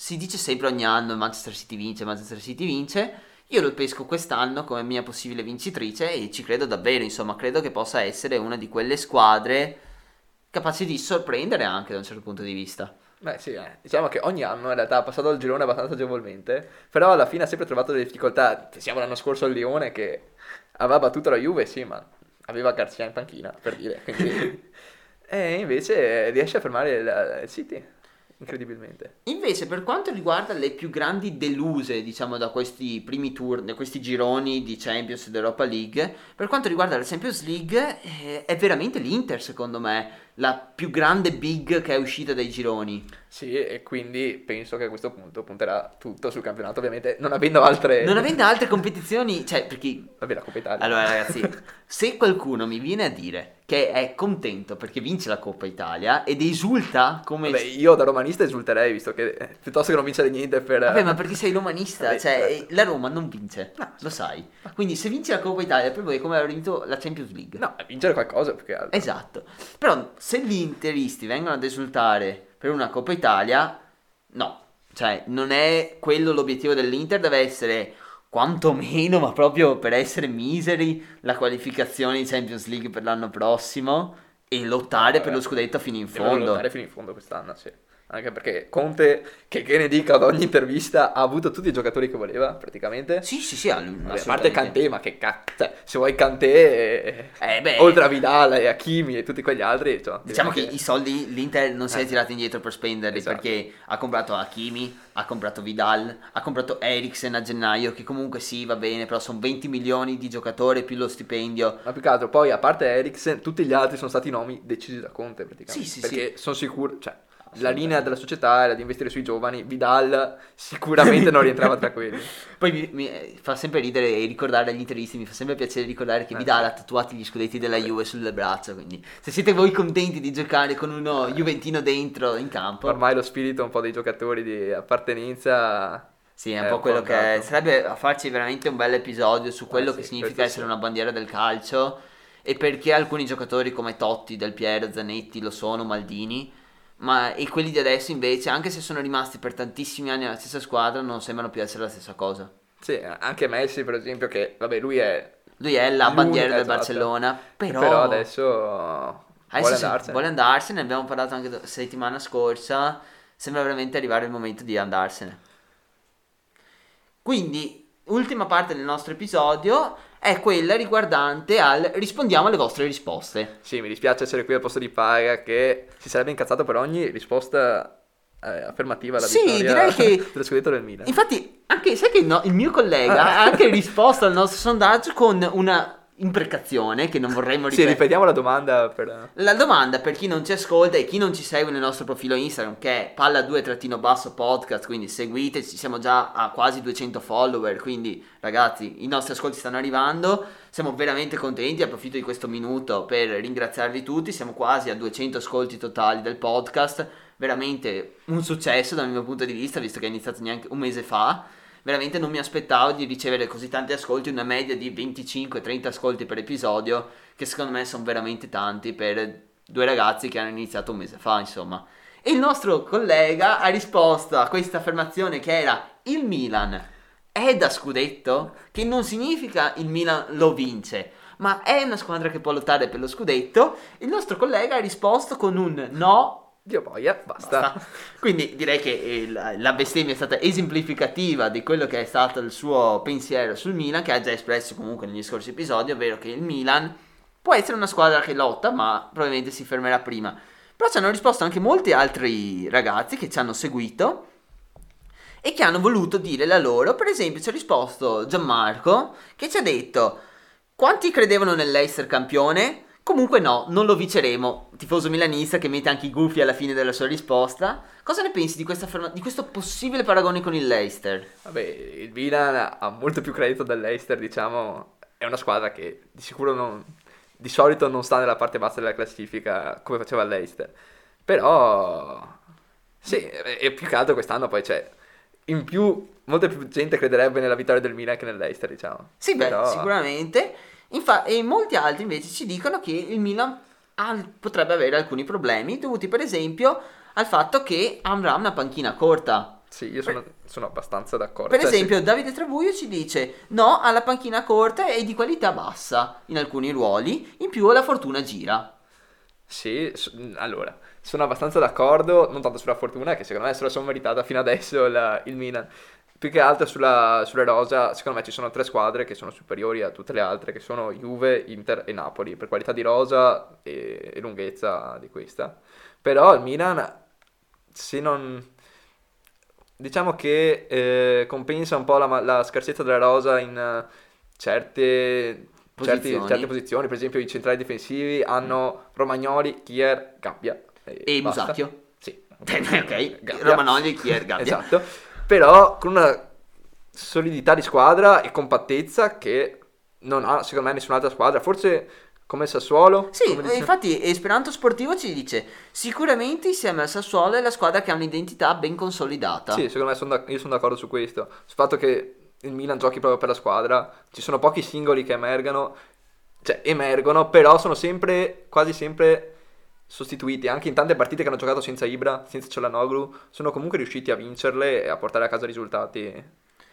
si dice sempre ogni anno: Manchester City vince, Manchester City vince. Io lo pesco quest'anno come mia possibile vincitrice e ci credo davvero. Insomma, credo che possa essere una di quelle squadre capaci di sorprendere anche da un certo punto di vista. Beh sì, eh. diciamo che ogni anno in realtà ha passato il girone abbastanza agevolmente, però alla fine ha sempre trovato delle difficoltà. Pensiamo l'anno scorso al Lione che aveva battuto la Juve, sì, ma aveva Garzia in panchina, per dire. Quindi... e invece riesce a fermare il City, incredibilmente. Invece, per quanto riguarda le più grandi deluse, diciamo, da questi primi tour, da questi gironi di Champions ed Europa League, per quanto riguarda la Champions League, eh, è veramente l'Inter, secondo me, la più grande big che è uscita dai gironi. Sì, e quindi penso che a questo punto punterà tutto sul campionato, ovviamente non avendo altre... Non avendo altre competizioni, cioè, perché Vabbè, la Coppa Italia. Allora, ragazzi, se qualcuno mi viene a dire che è contento perché vince la Coppa Italia ed esulta come. Vabbè, io da romanista esulterei, visto che eh, piuttosto che non vincere niente per... Vabbè, ma perché sei romanista? Vabbè, cioè, certo. la Roma non vince, lo sai. Quindi, se vince la Coppa Italia, per voi è come aver vinto la Champions League. No, vincere qualcosa altro. Esatto. Però, se gli interisti vengono ad esultare per una Coppa Italia, no. Cioè, non è quello l'obiettivo dell'Inter, deve essere quantomeno, ma proprio per essere miseri, la qualificazione in Champions League per l'anno prossimo e lottare per Vabbè. lo scudetto fino in fondo. lottare fino in fondo quest'anno, sì. Anche perché Conte, che, che ne dica ad ogni intervista, ha avuto tutti i giocatori che voleva, praticamente. Sì, sì, sì, Vabbè, a parte. Kanté, ma che cazzo, cioè, se vuoi Kanté, eh, Eh, oltre a Vidal e Hakimi e tutti quegli altri, insomma, Diciamo che direi i soldi l'Inter non si è Eh. tirato indietro per spenderli Esatto. perché ha comprato Hakimi, ha comprato Vidal, ha comprato Eriksen a gennaio che comunque sì va bene però sono 20 milioni di giocatori più lo stipendio. Ma più che altro, poi a parte Eriksen, tutti gli altri sono stati nomi decisi da Conte praticamente. Sì, sì, perché sono sicuro, cioè, la linea della società era di investire sui giovani, Vidal sicuramente non rientrava tra quelli. Poi mi, mi, eh, fa sempre ridere e ricordare agli interisti, mi fa sempre piacere ricordare che eh, Vidal ha tatuati gli scudetti della Juve sulle braccia, quindi se siete voi contenti di giocare con uno Juventino dentro in campo... Ormai lo spirito un po' dei giocatori di appartenenza... Sì, è un po' quello che è. Sarebbe a farci veramente un bel episodio su quello eh, che significa essere sì. una bandiera del calcio e perché alcuni giocatori come Totti, Del Piero, Zanetti lo sono, Maldini ma e quelli di adesso invece, anche se sono rimasti per tantissimi anni nella stessa squadra, non sembrano più essere la stessa cosa. Sì, anche Messi per esempio, che vabbè lui è... Lui è la bandiera del esatto. Barcellona, però... però adesso... Vuole andarsene. vuole andarsene, ne abbiamo parlato anche la settimana scorsa, sembra veramente arrivare il momento di andarsene. Quindi, ultima parte del nostro episodio, è quella riguardante al rispondiamo alle vostre risposte. Sì, mi dispiace essere qui al posto di Paga che si sarebbe incazzato per ogni risposta eh, affermativa alla sì, direi che... dello scudetto del Milan. Infatti, anche, sai che no, il mio collega ha anche risposto al nostro sondaggio con una imprecazione che non vorremmo ripetere. Sì, ripetiamo la domanda per... La domanda per chi non ci ascolta e chi non ci segue nel nostro profilo Instagram che è palla2-basso podcast, quindi seguiteci, siamo già a quasi 200 follower, quindi ragazzi i nostri ascolti stanno arrivando, siamo veramente contenti, approfitto di questo minuto per ringraziarvi tutti, siamo quasi a 200 ascolti totali del podcast, veramente un successo dal mio punto di vista visto che è iniziato neanche un mese fa veramente non mi aspettavo di ricevere così tanti ascolti, una media di 25-30 ascolti per episodio, che secondo me sono veramente tanti per due ragazzi che hanno iniziato un mese fa, insomma. E il nostro collega ha risposto a questa affermazione che era il Milan è da scudetto, che non significa il Milan lo vince, ma è una squadra che può lottare per lo scudetto. Il nostro collega ha risposto con un no Dio boia, basta. basta. Quindi direi che il, la bestemmia è stata esemplificativa di quello che è stato il suo pensiero sul Milan, che ha già espresso comunque negli scorsi episodi, ovvero che il Milan può essere una squadra che lotta, ma probabilmente si fermerà prima. Però ci hanno risposto anche molti altri ragazzi che ci hanno seguito e che hanno voluto dire la loro. Per esempio, ci ha risposto Gianmarco che ci ha detto: Quanti credevano nell'Eister campione? Comunque no, non lo vinceremo. Tifoso milanista che mette anche i gufi alla fine della sua risposta. Cosa ne pensi di, ferma- di questo possibile paragone con il Leicester? Vabbè, il Milan ha molto più credito del Leicester, diciamo. È una squadra che di sicuro non, di solito non sta nella parte bassa della classifica come faceva il Leicester. Però, sì, e più che altro quest'anno poi c'è. In più, molta più gente crederebbe nella vittoria del Milan che nel Leicester, diciamo. Sì, Però... beh, sicuramente. Infa- e molti altri invece ci dicono che il Milan ha, potrebbe avere alcuni problemi dovuti per esempio al fatto che avrà una panchina corta. Sì, io sono, per, sono abbastanza d'accordo. Per cioè, esempio, sì. Davide Trabuio ci dice: No, ha la panchina corta e di qualità bassa in alcuni ruoli. In più, la fortuna gira. Sì, allora, sono abbastanza d'accordo. Non tanto sulla fortuna, che secondo me se la sono meritata fino adesso la, il Milan più che altro sulla, sulla, rosa, secondo me ci sono tre squadre che sono superiori a tutte le altre, che sono Juve, Inter e Napoli, per qualità di rosa e, e lunghezza di questa. Però il Milan, se non... diciamo che eh, compensa un po' la, la, scarsezza della rosa in certe posizioni. Certi, certe posizioni, per esempio i centrali difensivi hanno Romagnoli, Kier, Gabbia. E, e Musacchio. Sì. ok. Romagnoli, Kier, Gabbia. esatto però con una solidità di squadra e compattezza che non ha secondo me nessun'altra squadra, forse come Sassuolo. Sì, infatti Esperanto Sportivo ci dice sicuramente insieme al Sassuolo è la squadra che ha un'identità ben consolidata. Sì, secondo me son da- io sono d'accordo su questo, sul fatto che il Milan giochi proprio per la squadra, ci sono pochi singoli che emergano, cioè emergono, però sono sempre, quasi sempre sostituiti anche in tante partite che hanno giocato senza Ibra, senza Cialanoglu, sono comunque riusciti a vincerle e a portare a casa risultati.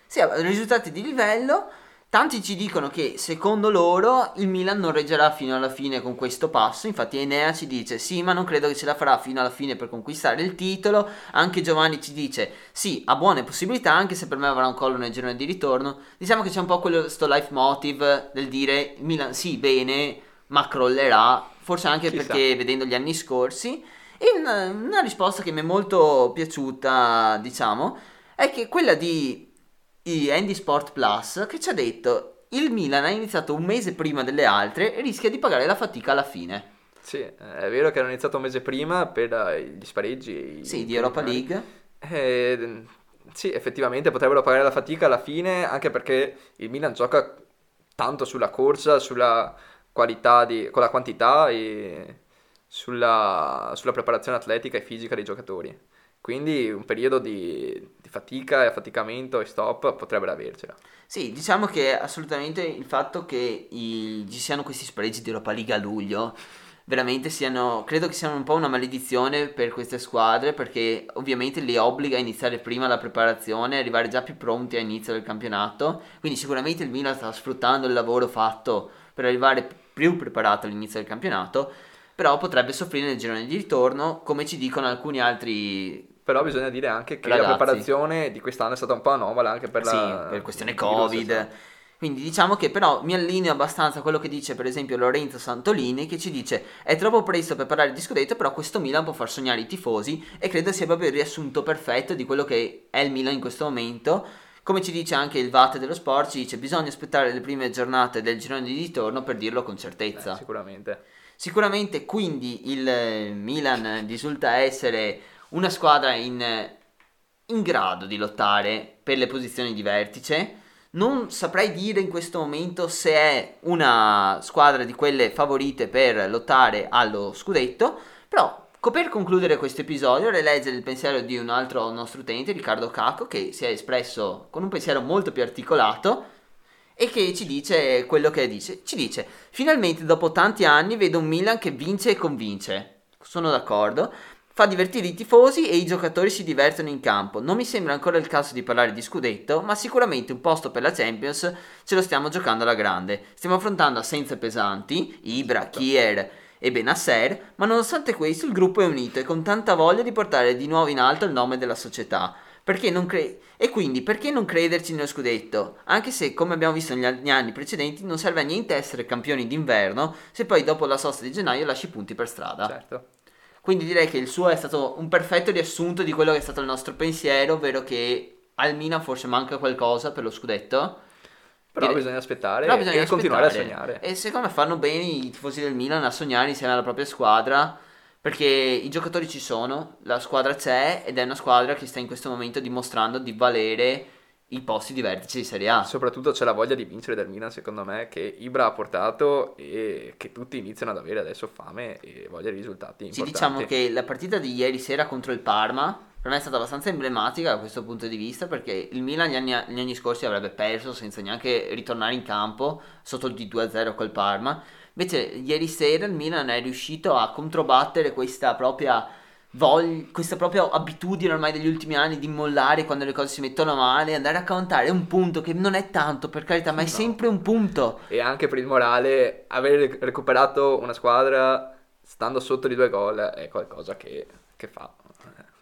Sì, risultati di livello. Tanti ci dicono che secondo loro il Milan non reggerà fino alla fine con questo passo. Infatti, Enea ci dice: Sì, ma non credo che ce la farà fino alla fine per conquistare il titolo. Anche Giovanni ci dice: Sì, ha buone possibilità, anche se per me avrà un collo nel girone di ritorno. Diciamo che c'è un po' questo life motive del dire: Milan sì, bene, ma crollerà forse anche Chissà. perché vedendo gli anni scorsi. E una, una, risposta che mi è molto piaciuta, diciamo, è che quella di, Andy Sport Plus che ci ha detto il Milan ha iniziato un mese prima delle altre e rischia di pagare la fatica alla fine. Sì, è vero che hanno iniziato un mese prima per eh, gli spareggi. Sì, di Europa League. Eh, sì, effettivamente potrebbero pagare la fatica alla fine, anche perché il Milan gioca tanto sulla corsa, sulla qualità di, con la quantità e sulla, sulla preparazione atletica e fisica dei giocatori. Quindi un periodo di, di fatica e affaticamento e stop potrebbero avercela. Sì, diciamo che assolutamente il fatto che i, ci siano questi spareggi di Europa League a luglio veramente siano, credo che siano un po' una maledizione per queste squadre perché ovviamente li obbliga a iniziare prima la preparazione, arrivare già più pronti all'inizio del campionato, quindi sicuramente il Milan sta sfruttando il lavoro fatto per arrivare più preparato all'inizio del campionato, però potrebbe soffrire nel girone di ritorno, come ci dicono alcuni altri però bisogna dire anche che Ragazzi. la preparazione di quest'anno è stata un po' anomala anche per la sì, per questione Covid. insomma. Quindi diciamo che però mi allineo abbastanza a quello che dice per esempio Lorenzo Santolini che ci dice è troppo presto per parlare di scudetto però questo Milan può far sognare i tifosi e credo sia proprio il riassunto perfetto di quello che è il Milan in questo momento. Come ci dice anche il VAT dello sport, ci dice bisogna aspettare le prime giornate del girone di ritorno per dirlo con certezza. Eh, sicuramente. Sicuramente quindi il eh, Milan risulta essere una squadra in, in grado di lottare per le posizioni di vertice. Non saprei dire in questo momento se è una squadra di quelle favorite per lottare allo scudetto, però per concludere questo episodio vorrei leggere il pensiero di un altro nostro utente, Riccardo Cacco, che si è espresso con un pensiero molto più articolato e che ci dice quello che dice. Ci dice, finalmente dopo tanti anni vedo un Milan che vince e convince. Sono d'accordo. Fa divertire i tifosi e i giocatori si divertono in campo. Non mi sembra ancora il caso di parlare di scudetto, ma sicuramente un posto per la Champions ce lo stiamo giocando alla grande. Stiamo affrontando assenze pesanti, Ibra, Kier e Benasser, ma nonostante questo il gruppo è unito e con tanta voglia di portare di nuovo in alto il nome della società. Perché non cre- e quindi perché non crederci nello scudetto? Anche se, come abbiamo visto negli an- negli anni precedenti, non serve a niente essere campioni d'inverno se poi dopo la sosta di gennaio lasci i punti per strada. Certo. Quindi direi che il suo è stato un perfetto riassunto di quello che è stato il nostro pensiero, ovvero che al Milan forse manca qualcosa per lo scudetto. Però Dire- bisogna aspettare Però bisogna e continuare a aspettare. sognare. E secondo me fanno bene i tifosi del Milan a sognare insieme alla propria squadra. Perché i giocatori ci sono, la squadra c'è ed è una squadra che sta in questo momento dimostrando di valere i posti di vertice di Serie A. Soprattutto c'è la voglia di vincere del Milan, secondo me, che Ibra ha portato e che tutti iniziano ad avere adesso fame e voglia di risultati Sì, importanti. diciamo che la partita di ieri sera contro il Parma per me è stata abbastanza emblematica da questo punto di vista perché il Milan gli anni, gli anni scorsi avrebbe perso senza neanche ritornare in campo sotto il di 2-0 col Parma. Invece ieri sera il Milan è riuscito a controbattere questa propria voglia, questa propria abitudine ormai degli ultimi anni di mollare quando le cose si mettono male, andare a contare un punto che non è tanto per carità, ma è No. sempre un punto. E anche per il morale, aver rec- recuperato una squadra stando sotto di due gol è qualcosa che, che fa.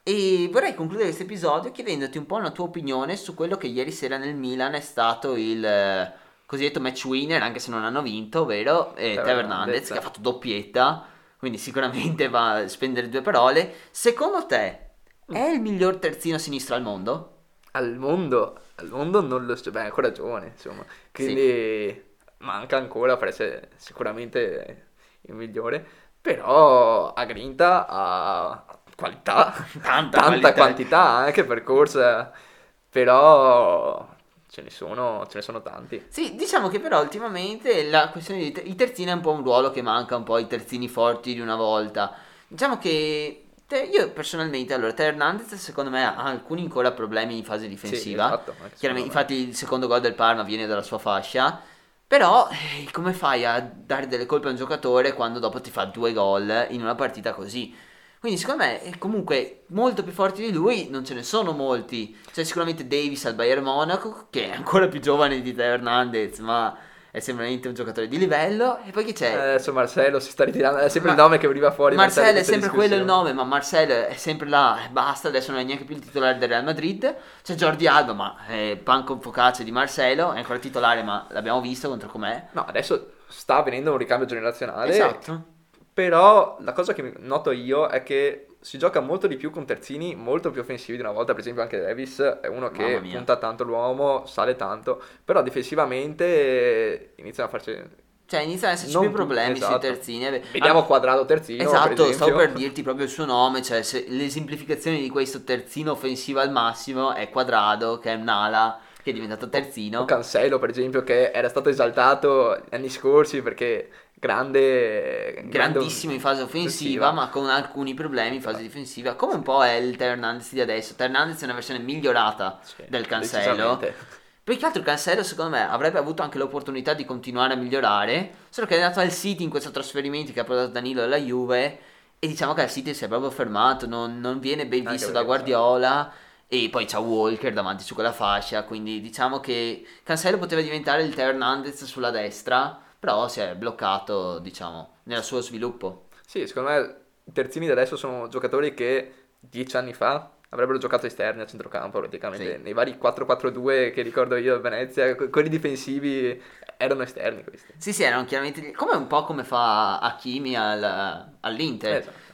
E vorrei concludere questo episodio chiedendoti un po' una tua opinione su quello che ieri sera nel Milan è stato il eh, cosiddetto match winner, anche se non hanno vinto, ovvero eh, Teo Hernandez. Che ha fatto doppietta, quindi sicuramente va a spendere due parole. Secondo te è il miglior terzino sinistro al mondo? Al mondo, al mondo non lo so, beh, è ancora giovane, insomma. Quindi manca ancora per essere sicuramente il migliore. Però ha grinta, ha qualità, Tanta tanta qualità. quantità anche per corsa. Però ce ne sono, ce ne sono tanti. Sì, diciamo che però ultimamente la questione di te- i terzini è un po' un ruolo che manca un po' ai terzini forti di una volta. Diciamo che te- io personalmente, allora, Teo Hernandez secondo me ha alcuni ancora problemi in fase difensiva. Sì, esatto, anche Chiaramente, infatti il secondo gol del Parma viene dalla sua fascia. Però eh, come fai a dare delle colpe a un giocatore quando dopo ti fa due gol in una partita così? Quindi secondo me comunque molto più forti di lui non ce ne sono molti. C'è sicuramente Davis al Bayern Monaco che è ancora più giovane di Teo Hernandez ma è sicuramente un giocatore di livello. E poi chi c'è? Eh, Adesso Marcello si sta ritirando, è sempre Ma- il nome che veniva fuori. Marcel è queste sempre quello il nome, ma Marcel è sempre là, e basta, adesso non è neanche più il titolare del Real Madrid. C'è Jordi Alba, ma è pan con focaccia di Marcelo, è ancora titolare, ma l'abbiamo visto contro com'è. No, adesso sta avvenendo un ricambio generazionale. Esatto. Però la cosa che noto io è che si gioca molto di più con terzini molto più offensivi di una volta. Per esempio, anche Davis è uno che punta tanto l'uomo, sale tanto, però difensivamente iniziano a farci Cioè iniziano ad esserci più problemi esatto. sui terzini. Vediamo ah, quadrato terzino. Esatto, per stavo per dirti proprio il suo nome, cioè se l'esemplificazione di questo terzino offensivo al massimo è Quadrado, che è un'ala che è diventato terzino. O Cancelo, per esempio, che era stato esaltato anni scorsi perché grande... grande- grandissimo in fase offensiva, ma con alcuni problemi in fase difensiva, come un po' è il Hernandez di adesso. Hernandez è una versione migliorata Sì, del Cancelo. Più che altro Cancelo, secondo me, avrebbe avuto anche l'opportunità di continuare a migliorare, solo che è andato al City in questo trasferimento che ha portato Danilo alla Juve e diciamo che al City si è proprio fermato, non, non viene ben visto da Guardiola e poi c'ha Walker davanti su quella fascia, quindi diciamo che Cancelo poteva diventare il Teo Hernandez sulla destra, però si è bloccato, diciamo, nel suo sviluppo. Sì, secondo me i terzini di adesso sono giocatori che dieci anni fa avrebbero giocato esterni a centrocampo praticamente. Sì. Nei vari 4-4-2 che ricordo io a Venezia, que- quelli difensivi erano esterni questi. Sì, sì, erano chiaramente... come un po' come fa Hakimi al- all'Inter. Esatto.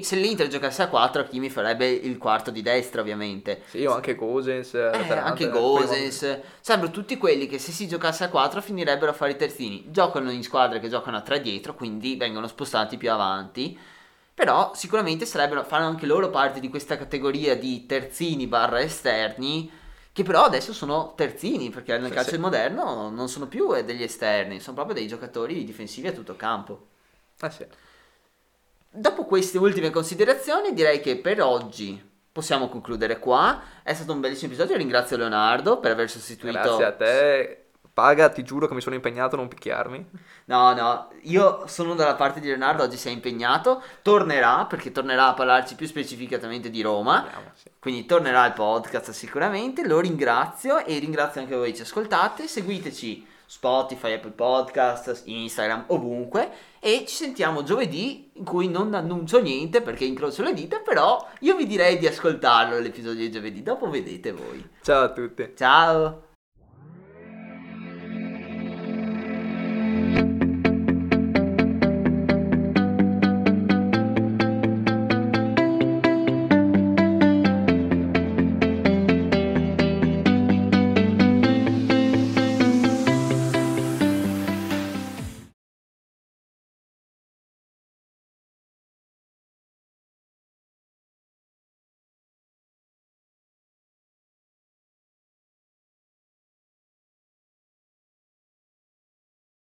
Se l'Inter giocasse a 4, Hakimi farebbe il quarto di destra, ovviamente. Sì, o anche Gosens. Eh, anche Gosens, sarebbero tutti quelli che se si giocasse a 4 finirebbero a fare i terzini. Giocano in squadre che giocano a 3 dietro, quindi vengono spostati più avanti. Però sicuramente sarebbero, fanno anche loro parte di questa categoria di terzini barra esterni, che però adesso sono terzini, perché nel Sì, calcio sì. moderno non sono più eh, degli esterni, sono proprio dei giocatori difensivi a tutto campo. Ah sì. Dopo queste ultime considerazioni, direi che per oggi possiamo concludere qua. È stato un bellissimo episodio. Ringrazio Leonardo per aver sostituito. Grazie a te. Paga, ti giuro che mi sono impegnato a non picchiarmi. No, no, io sono dalla parte di Leonardo. Oggi si è impegnato. Tornerà perché tornerà a parlarci più specificatamente di Roma. Sì. Quindi tornerà al podcast sicuramente. Lo ringrazio e ringrazio anche voi che ci ascoltate. Seguiteci Spotify, Apple Podcast, Instagram, ovunque. E ci sentiamo giovedì in cui non annuncio niente perché incrocio le dita. Però io vi direi di ascoltarlo l'episodio di giovedì. Dopo vedete voi. Ciao a tutti. Ciao.